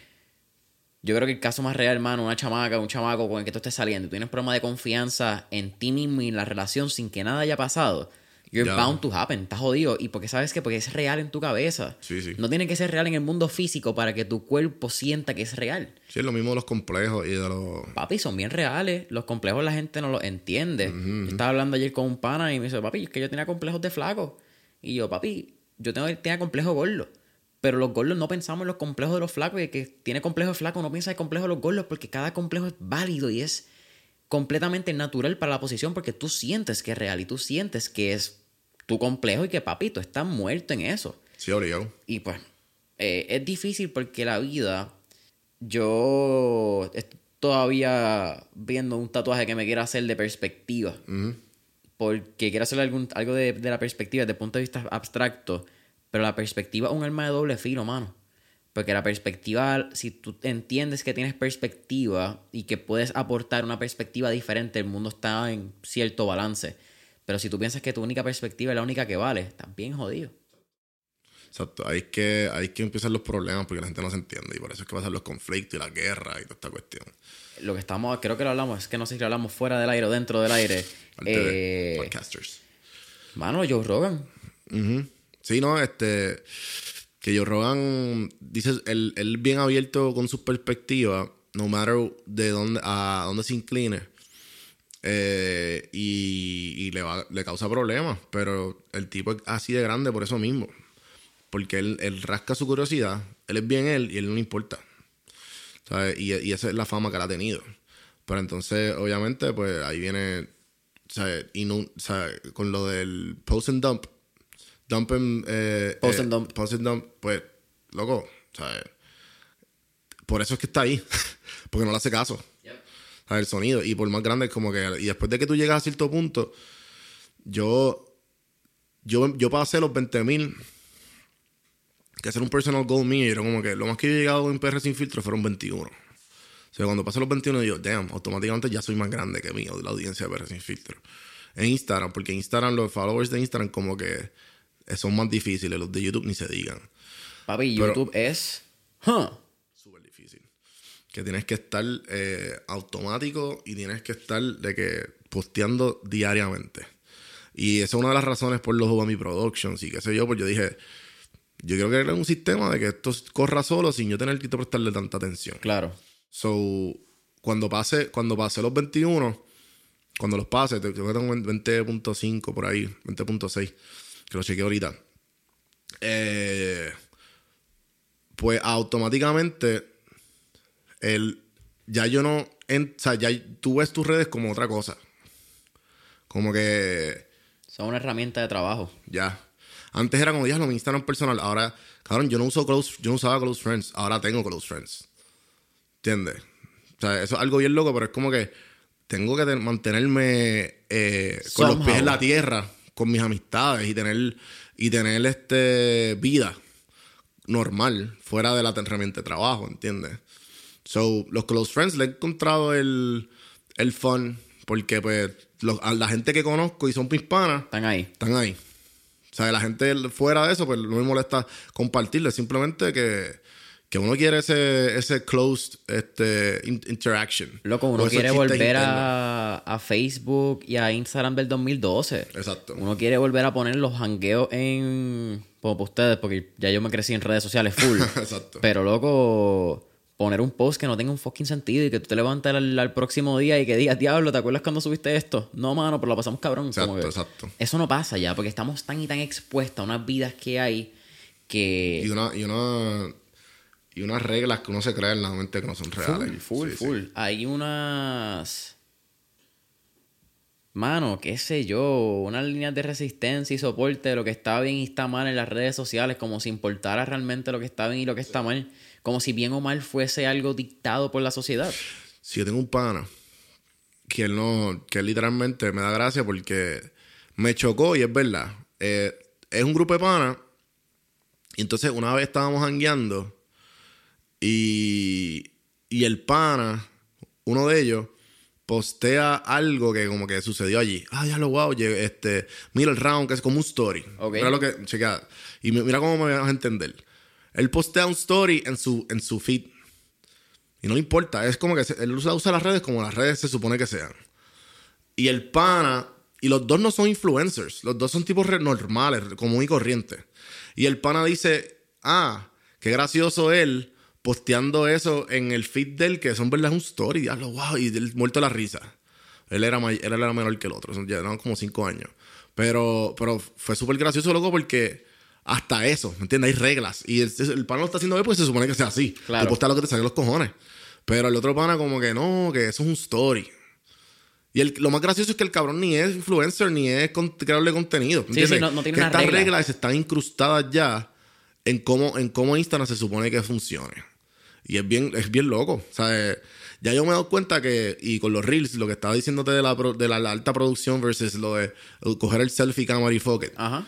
Yo creo que el caso más real, hermano, una chamaca, un chamaco con el que tú estés saliendo, tú tienes problema de confianza en ti mismo y en la relación sin que nada haya pasado. You're Ya. bound to happen, estás jodido. Y porque sabes que porque es real en tu cabeza. Sí, sí. No tiene que ser real en el mundo físico para que tu cuerpo sienta que es real. Sí, es lo mismo de los complejos y de los... Papi, son bien reales. Los complejos la gente no los entiende. Yo estaba hablando ayer con un pana y me dice, papi, es que yo tenía complejos de flaco. Y yo, papi, yo tengo, tenía complejo gordo. Pero los gordos no pensamos en los complejos de los flacos. Y el que tiene complejo de flaco no piensa en complejo de los gordos porque cada complejo es válido y es completamente natural para la posición porque tú sientes que es real y tú sientes que es tu complejo y que, papi, tú estás muerto en eso. Sí, obligado. Y pues, eh, es difícil porque la vida. Yo estoy todavía viendo un tatuaje que me quiero hacer de perspectiva. Porque quiero hacer algún, algo de, de la perspectiva, desde el punto de vista abstracto. Pero la perspectiva es un arma de doble filo, mano. Porque la perspectiva, si tú entiendes que tienes perspectiva y que puedes aportar una perspectiva diferente, el mundo está en cierto balance. Pero si tú piensas que tu única perspectiva es la única que vale, estás bien jodido. Exacto. Es que, es que empiezan los problemas porque la gente no se entiende. Y por eso es que pasan los conflictos y la guerra y toda esta cuestión. Lo que estamos, creo que lo hablamos, es que no sé si lo hablamos fuera del aire o dentro del aire. Parte de Eh, podcasters. mano, Joe Rogan. Sí, no, este. Que Joe Rogan dice, él, él bien abierto con sus perspectivas, no matter de dónde, a dónde se incline. Eh, y y le, va- le causa problemas, pero el tipo es así de grande por eso mismo. Porque él, él rasca su curiosidad, él es bien él y él no le importa. ¿Sabes? Y, y esa es la fama que él ha tenido. Pero entonces, obviamente, pues ahí viene, ¿sabes? Y no, ¿sabes? Con lo del post and dump, dump and, eh, Post eh, and dump. Post and dump, pues, loco, ¿sabes? Por eso es que está ahí. Porque no le hace caso. ¿Sabes? El sonido. Y por más grande es como que... Y después de que tú llegas a cierto punto, yo... Yo, yo pasé los 20 mil que hacer un personal goal mío, y era como que lo más que yo he llegado en PR sin filtro fueron 21. O sea, cuando pasé los 21, digo, damn, automáticamente ya soy más grande que mí, de la audiencia de PR sin filtro. En Instagram, porque Instagram, los followers de Instagram, como que son más difíciles, los de YouTube ni se digan. Papi, YouTube es. Huh. Que tienes que estar eh, automático y tienes que estar de que posteando diariamente. Y esa es una de las razones por los Obami Productions y qué sé yo, pues yo dije, yo quiero crear un sistema de que esto corra solo sin yo tener que prestarle tanta atención. Claro. So, cuando pase, cuando pase los 21, cuando los pase, creo que tengo 20.5 por ahí, 20.6, que lo chequeé ahorita. Eh, pues automáticamente, el, ya yo no, o sea, ya tú ves tus redes como otra cosa. Como que... Son una herramienta de trabajo. Ya. Antes era como, lo mi Instagram personal. Ahora, cabrón, yo no uso close, yo no usaba close friends. Ahora tengo close friends. ¿Entiendes? O sea, eso es algo bien loco, pero es como que tengo que mantenerme eh, con los pies en la tierra, con mis amistades y tener, y tener este vida normal, fuera de la herramienta de trabajo, ¿entiendes? So, los close friends le he encontrado el, el fun, porque pues la gente que conozco y son hispanas, están ahí. Están ahí. O sea, la gente fuera de eso, pues no me molesta compartirlo. Es simplemente que, que uno quiere ese, ese closed este, interaction. Loco, uno quiere volver a, a, Facebook y a Instagram del 2012. Exacto. Uno quiere volver a poner los hangueos en... Como para ustedes, porque ya yo me crecí en redes sociales full. Exacto. Pero, loco poner un post que no tenga un fucking sentido y que tú te levantes al, próximo día y que digas, diablo, ¿te acuerdas cuando subiste esto? No, mano, pero lo pasamos cabrón. Exacto, exacto. Eso no pasa ya, porque estamos tan y tan expuestos a unas vidas que hay que... Y una... Y una... Y unas reglas que uno se cree en la mente que no son reales. Full, full, full. Hay unas... Mano, qué sé yo, unas líneas de resistencia y soporte de lo que está bien y está mal en las redes sociales, como si importara realmente lo que está bien y lo que está mal como si bien o mal fuese algo dictado por la sociedad. Si yo tengo un pana que él no, que literalmente me da gracia porque me chocó y es verdad. Eh, es un grupo de panas. Y entonces una vez estábamos hangueando y, y el pana, uno de ellos, postea algo que como que sucedió allí. Ah, ya lo wow, este, mira el round que es como un story. Mira lo que, checa. Y mira cómo me vas a entender. Él postea un story en su, en su feed. Y no importa. Es como que él usa, usa las redes como las redes se supone que sean. Y el pana. Y los dos no son influencers. Los dos son tipos normales, común y corriente. Y el pana dice: Ah, qué gracioso él posteando eso en el feed del que son verdad un story. Diablo, wow. Y él muerto la risa. Él era, él era menor que el otro. Ya eran como cinco años. Pero, pero fue súper gracioso, loco, porque hasta eso, ¿me entiendes? Hay reglas. Y el, el pana lo está haciendo bien porque se supone que sea así. Claro. Tú lo que te sale los cojones. Pero el otro pana como que no, que eso es un story. Y el, lo más gracioso es que el cabrón ni es influencer ni es creador de contenido. Sí, sí, no, no tiene que estas reglas están incrustadas ya en cómo, en cómo Instagram se supone que funcione. Y es bien, es bien loco. O sea, ya yo me he dado cuenta que, y con los reels, lo que estaba diciéndote de la, de la, alta producción versus lo de coger el selfie camera y focus. Ajá.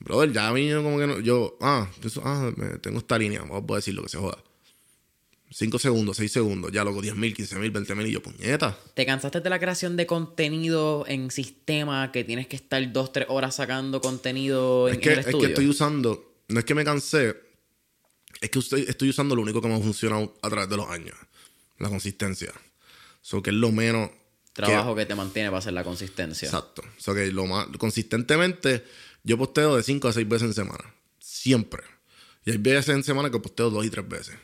Brother, ya a mí como que no, yo, ah, ah tengo esta línea, vamos a decir lo que se joda. 5 segundos, 6 segundos, ya luego 10 mil, 15 mil, 20 mil y yo, puñeta. ¿Te cansaste de la creación de contenido en sistema que tienes que estar 2, 3 horas sacando contenido en, que, el estudio? Es que estoy usando, no es que me cansé, es que estoy, estoy usando lo único que me ha funcionado a través de los años, la consistencia. So que es lo menos... Trabajo que, te mantiene para hacer la consistencia. Exacto. So que lo más, consistentemente yo posteo de 5 a 6 veces en semana. Siempre. Y hay veces en semana que posteo 2 y 3 veces.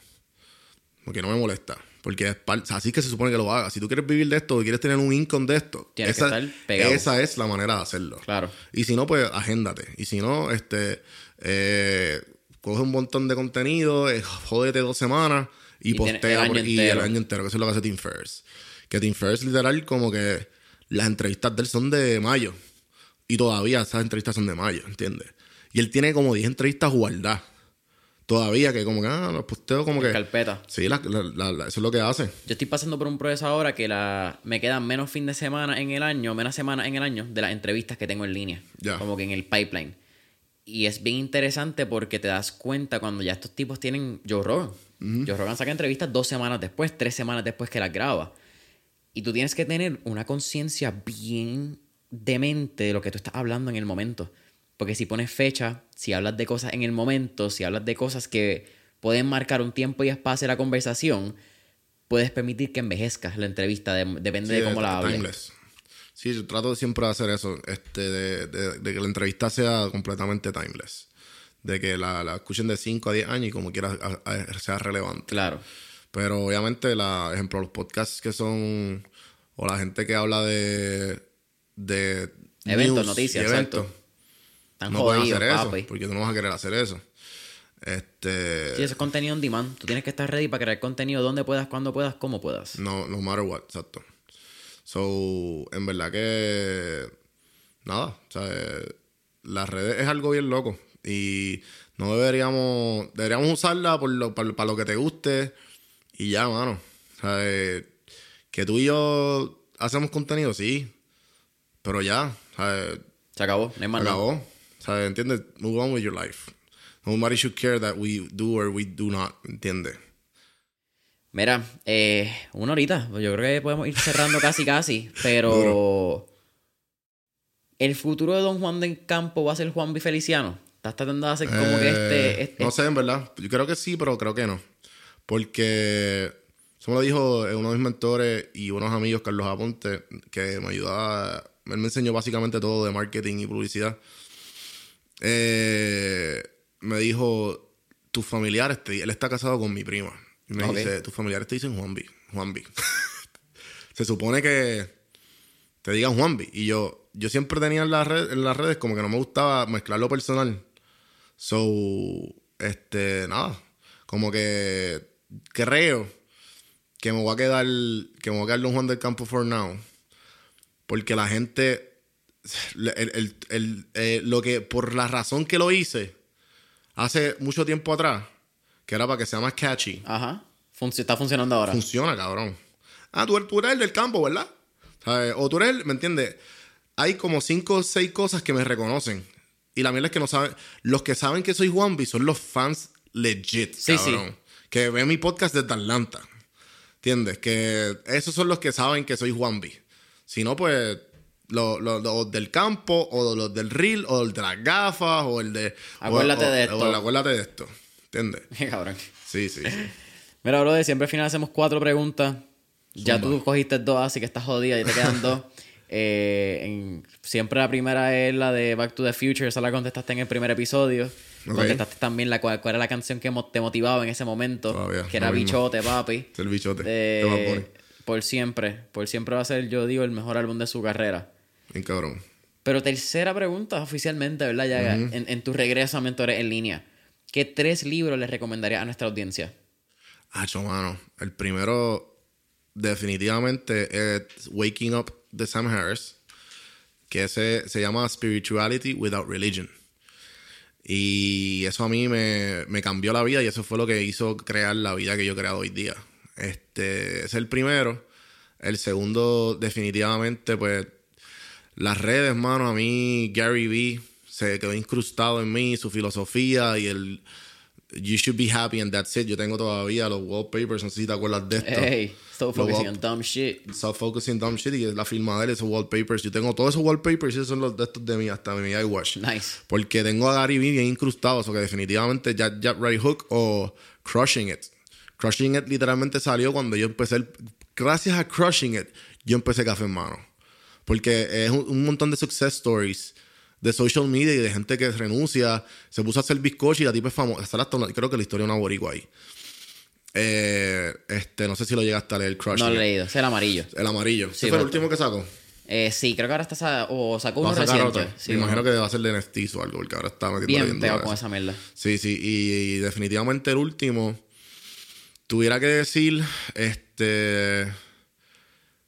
Porque no me molesta. Porque es así que se supone que lo haga. Si tú quieres vivir de esto o quieres tener un income de esto, esa, esa es la manera de hacerlo. Claro. Y si no, pues agéndate. Y si no, este eh, coge un montón de contenido, eh, jódete dos semanas y, postea el año, y el año entero, que eso es lo que hace Team First. Que Team First, literal, como que las entrevistas de él son de mayo. Y todavía esas entrevistas son de mayo, ¿entiendes? Y él tiene como 10 entrevistas guardadas. todavía, que como que, ah, los posteo como que... Carpeta. Sí, la- la- la- la- eso es lo que hace. Yo estoy pasando por un proceso ahora que la, me quedan menos fin de semana en el año, menos semanas en el año de las entrevistas que tengo en línea. Como que en el pipeline. Y es bien interesante porque te das cuenta cuando ya estos tipos tienen Joe Rogan. Joe Rogan saca entrevistas dos semanas después, tres semanas después que las graba. Y tú tienes que tener una conciencia bien demente de lo que tú estás hablando en el momento. Porque si pones fecha, si hablas de cosas en el momento, si hablas de cosas que pueden marcar un tiempo y espacio de la conversación, puedes permitir que envejezcas la entrevista, de- depende Sí, de cómo la hables. timeless. Sí, yo trato siempre de hacer eso, este, de, de- de que la entrevista sea completamente timeless. De que la, la escuchen de 5 a 10 años y como quiera a- a- sea relevante. Claro. Pero obviamente, la, ejemplo, los podcasts que son, o la gente que habla de, de Eventos, news noticias, y eventos, exacto. Están no pueden jodidos, eso, porque tú no vas a querer hacer eso. Este, Sí, eso es contenido on demand. Tú tienes que estar ready para crear contenido donde puedas, cuando puedas, como puedas. No, no matter what, exacto. So, en verdad que. Nada, o sea, las redes es algo bien loco. Y no deberíamos. Deberíamos usarla por lo, para, para lo que te guste. Y ya, mano. O sea, eh, que tú y yo hacemos contenido, sí. Pero ya. Sea, eh, Se acabó, no hay más acabó. Sea, ¿entiendes? Move on with your life. Nobody should care that we do or we do not. ¿Entiendes? Mira, eh, una horita. Yo creo que podemos ir cerrando casi, casi. Pero. ¿El futuro de Don Juan del Campo va a ser Juan Bifeliciano? ¿Estás tratando de hacer como que este. Eh, este- no sé, en verdad. Yo creo que sí, pero creo que no. Porque, eso me lo dijo uno de mis mentores y unos amigos, Carlos Aponte, que me ayudaba. Él me enseñó básicamente todo de marketing y publicidad. Eh, me dijo, tus familiares, te- él está casado con mi prima. Y me Ok. dice, tus familiares te dicen Juanvi. Juanvi. Se supone que te digan Juanvi. Y yo, yo siempre tenía en, las red- en las redes como que no me gustaba mezclar lo personal. So, este, nada. Como que creo que me voy a quedar, que me voy a quedar Don Juan del Campo for now. Porque la gente, el- el- eh, lo que, por la razón que lo hice hace mucho tiempo atrás, que era para que sea más catchy, Ajá. Func- está funcionando ahora. funciona, cabrón. Ah, tú, eres- tú eres el del campo, ¿verdad? ¿Sabes? O tú eres el, ¿me entiendes? Hay como cinco o seis cosas que me reconocen. Y la mierda es que no saben. Los que saben que soy Juanvi son los fans legit, Sí, sí. Que ven mi podcast desde Atlanta. ¿Entiendes? Que esos son los que saben que soy Juanvi. Si no, pues. Los lo- los del campo, o los del reel, o el de las gafas, o el de. o- Acuérdate o- de o esto. el acuérdate de esto. ¿Entiendes? Cabrón. Sí, sí, sí. Mira, brother, siempre al final hacemos cuatro preguntas. Ya tú cogiste dos, así que estás jodida y te quedan dos. Eh, en- siempre la primera es la de Back to the Future, esa la contestaste en el primer episodio. Contestaste también la cuál, cuál era la canción que mo- te motivaba en ese momento. Todavía, que era. Bichote, papi. Es el bichote. De- de. Por siempre. Por siempre va a ser, yo digo, el mejor álbum de su carrera. Bien cabrón. Pero tercera pregunta oficialmente, ¿verdad? Ya en, en tu regreso a Mentores en línea. ¿Qué tres libros le recomendarías a nuestra audiencia? Hacho, mano. El primero, definitivamente, es Waking Up de Sam Harris. Que ese se llama Spirituality Without Religion. Y eso a mí me, me cambió la vida y eso fue lo que hizo crear la vida que yo he creado hoy día. Este es el primero. El segundo, definitivamente, pues, las redes, mano. A mí, Gary Vee se quedó incrustado en mí, su filosofía y el You should be happy and that's it. Yo tengo todavía los wallpapers, no sé si te acuerdas de esto. Hey, stop Los focusing on dumb shit. Stop focusing dumb shit y es la firma de él, esos wallpapers. Yo tengo todos esos wallpapers y esos son los de estos de mí, hasta mi iWatch. Nice. Porque tengo a Gary Vee bien incrustado, o que definitivamente Jab Jab Right Hook o Crushing It. Crushing It literalmente salió cuando yo empecé, el- gracias a Crushing It, yo empecé Café en Mano. Porque es un, un montón de success stories de social media y de gente que renuncia, se puso a hacer bizcocho y la tipa es famosa. Creo que la historia es una boricua ahí. Eh, este, no sé si lo llegaste a leer, Crushing No lo he leído. Es el amarillo. El amarillo. ¿Sí Sí, fue el último que sacó? Eh, sí, creo que ahora está... O sacó uno reciente. Sí, Me imagino que va a ser de NFTs o algo, porque ahora está metiendo Bien pegado con esa mierda. Sí, sí, y, y definitivamente el último, tuviera que decir, este,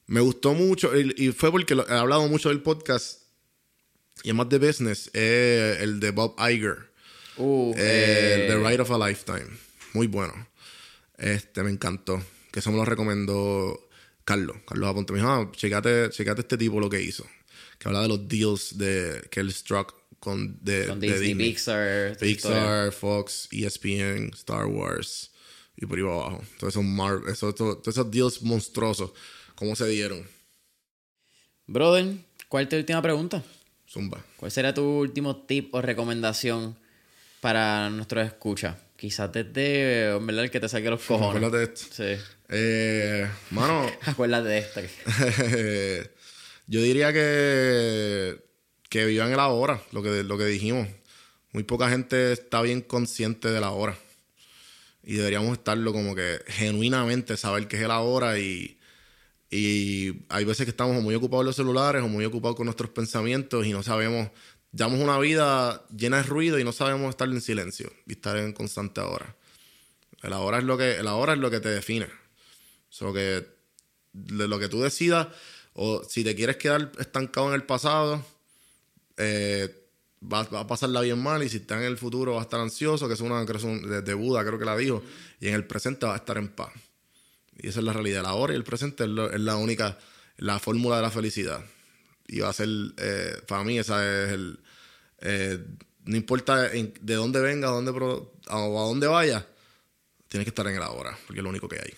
me gustó mucho, y, y fue porque lo- he hablado mucho del podcast, y es más de business, es el de Bob Iger. Uh, Eh, eh, The Ride of a Lifetime. Muy bueno. Este, me encantó. Que eso me lo recomendó Carlos. Carlos Aponte. Me dijo, ah, checate, checate este tipo lo que hizo. Que habla de los deals de, que él struck con, de, con de Disney, Pixar. Pixar, Fox, ESPN, Star Wars y por ahí va abajo. Todos esos, mar- esos, todos esos deals monstruosos. ¿Cómo se dieron? Brother, ¿cuál es tu última pregunta? Zumba. ¿Cuál será tu último tip o recomendación para nuestros escuchas? Quizás desde, en verdad, el que te saque los cojones. Acuérdate de esto. Sí. Eh, mano, Acuérdate de esta. yo diría que, que vivan el ahora, lo que, lo que dijimos. Muy poca gente está bien consciente de la hora. Y deberíamos estarlo como que genuinamente saber qué es el ahora y, y hay veces que estamos muy ocupados en los celulares o muy ocupados con nuestros pensamientos y no sabemos, llevamos una vida llena de ruido y no sabemos estar en silencio y estar en constante ahora. El ahora es lo que, el ahora es lo que te define. So que de lo que tú decidas, o si te quieres quedar estancado en el pasado, eh, va, va a pasarla bien mal. Y si está en el futuro, va a estar ansioso, que es una de, Buda, creo que la dijo. Y en el presente va a estar en paz. Y esa es la realidad. El ahora y el presente es, la única, la fórmula de la felicidad. Y va a ser, eh, para mí, esa es el. eh, no importa de dónde venga, dónde a dónde vaya, tienes que estar en el ahora, porque es lo único que hay.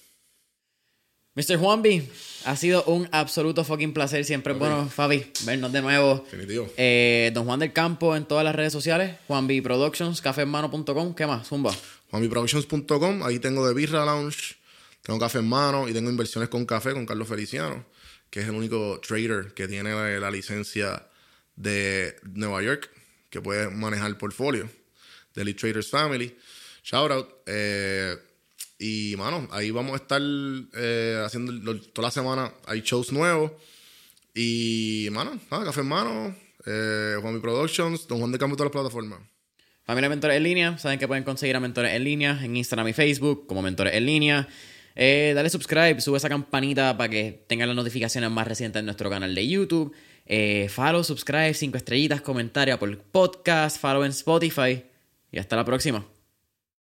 Mr. Juanvi, ha sido un absoluto fucking placer. Siempre es bueno, Fabi, vernos de nuevo. Definitivo. Eh, Don Juan del Campo en todas las redes sociales. Juanvi Productions, cafehermano.com. ¿Qué más? Zumba. JuanmiProductions.com, ahí tengo de Birra Lounge, tengo café en mano y tengo inversiones con café con Carlos Feliciano, que es el único trader que tiene la, la licencia de Nueva York, que puede manejar el portfolio de Elite Traders Family. Shout out. eh, y, mano, ahí vamos a estar eh, haciendo toda la semana. Hay shows nuevos. Y, mano, nada, café en mano, eh, Productions, Don Juan de Campo, todas las plataformas. Familia Mentores en línea, saben que pueden conseguir a Mentores en línea en Instagram y Facebook como Mentores en línea. Eh, dale subscribe, sube esa campanita para que tengan las notificaciones más recientes en nuestro canal de YouTube. Eh, follow, subscribe, cinco estrellitas, comentario por podcast, follow en Spotify. Y hasta la próxima.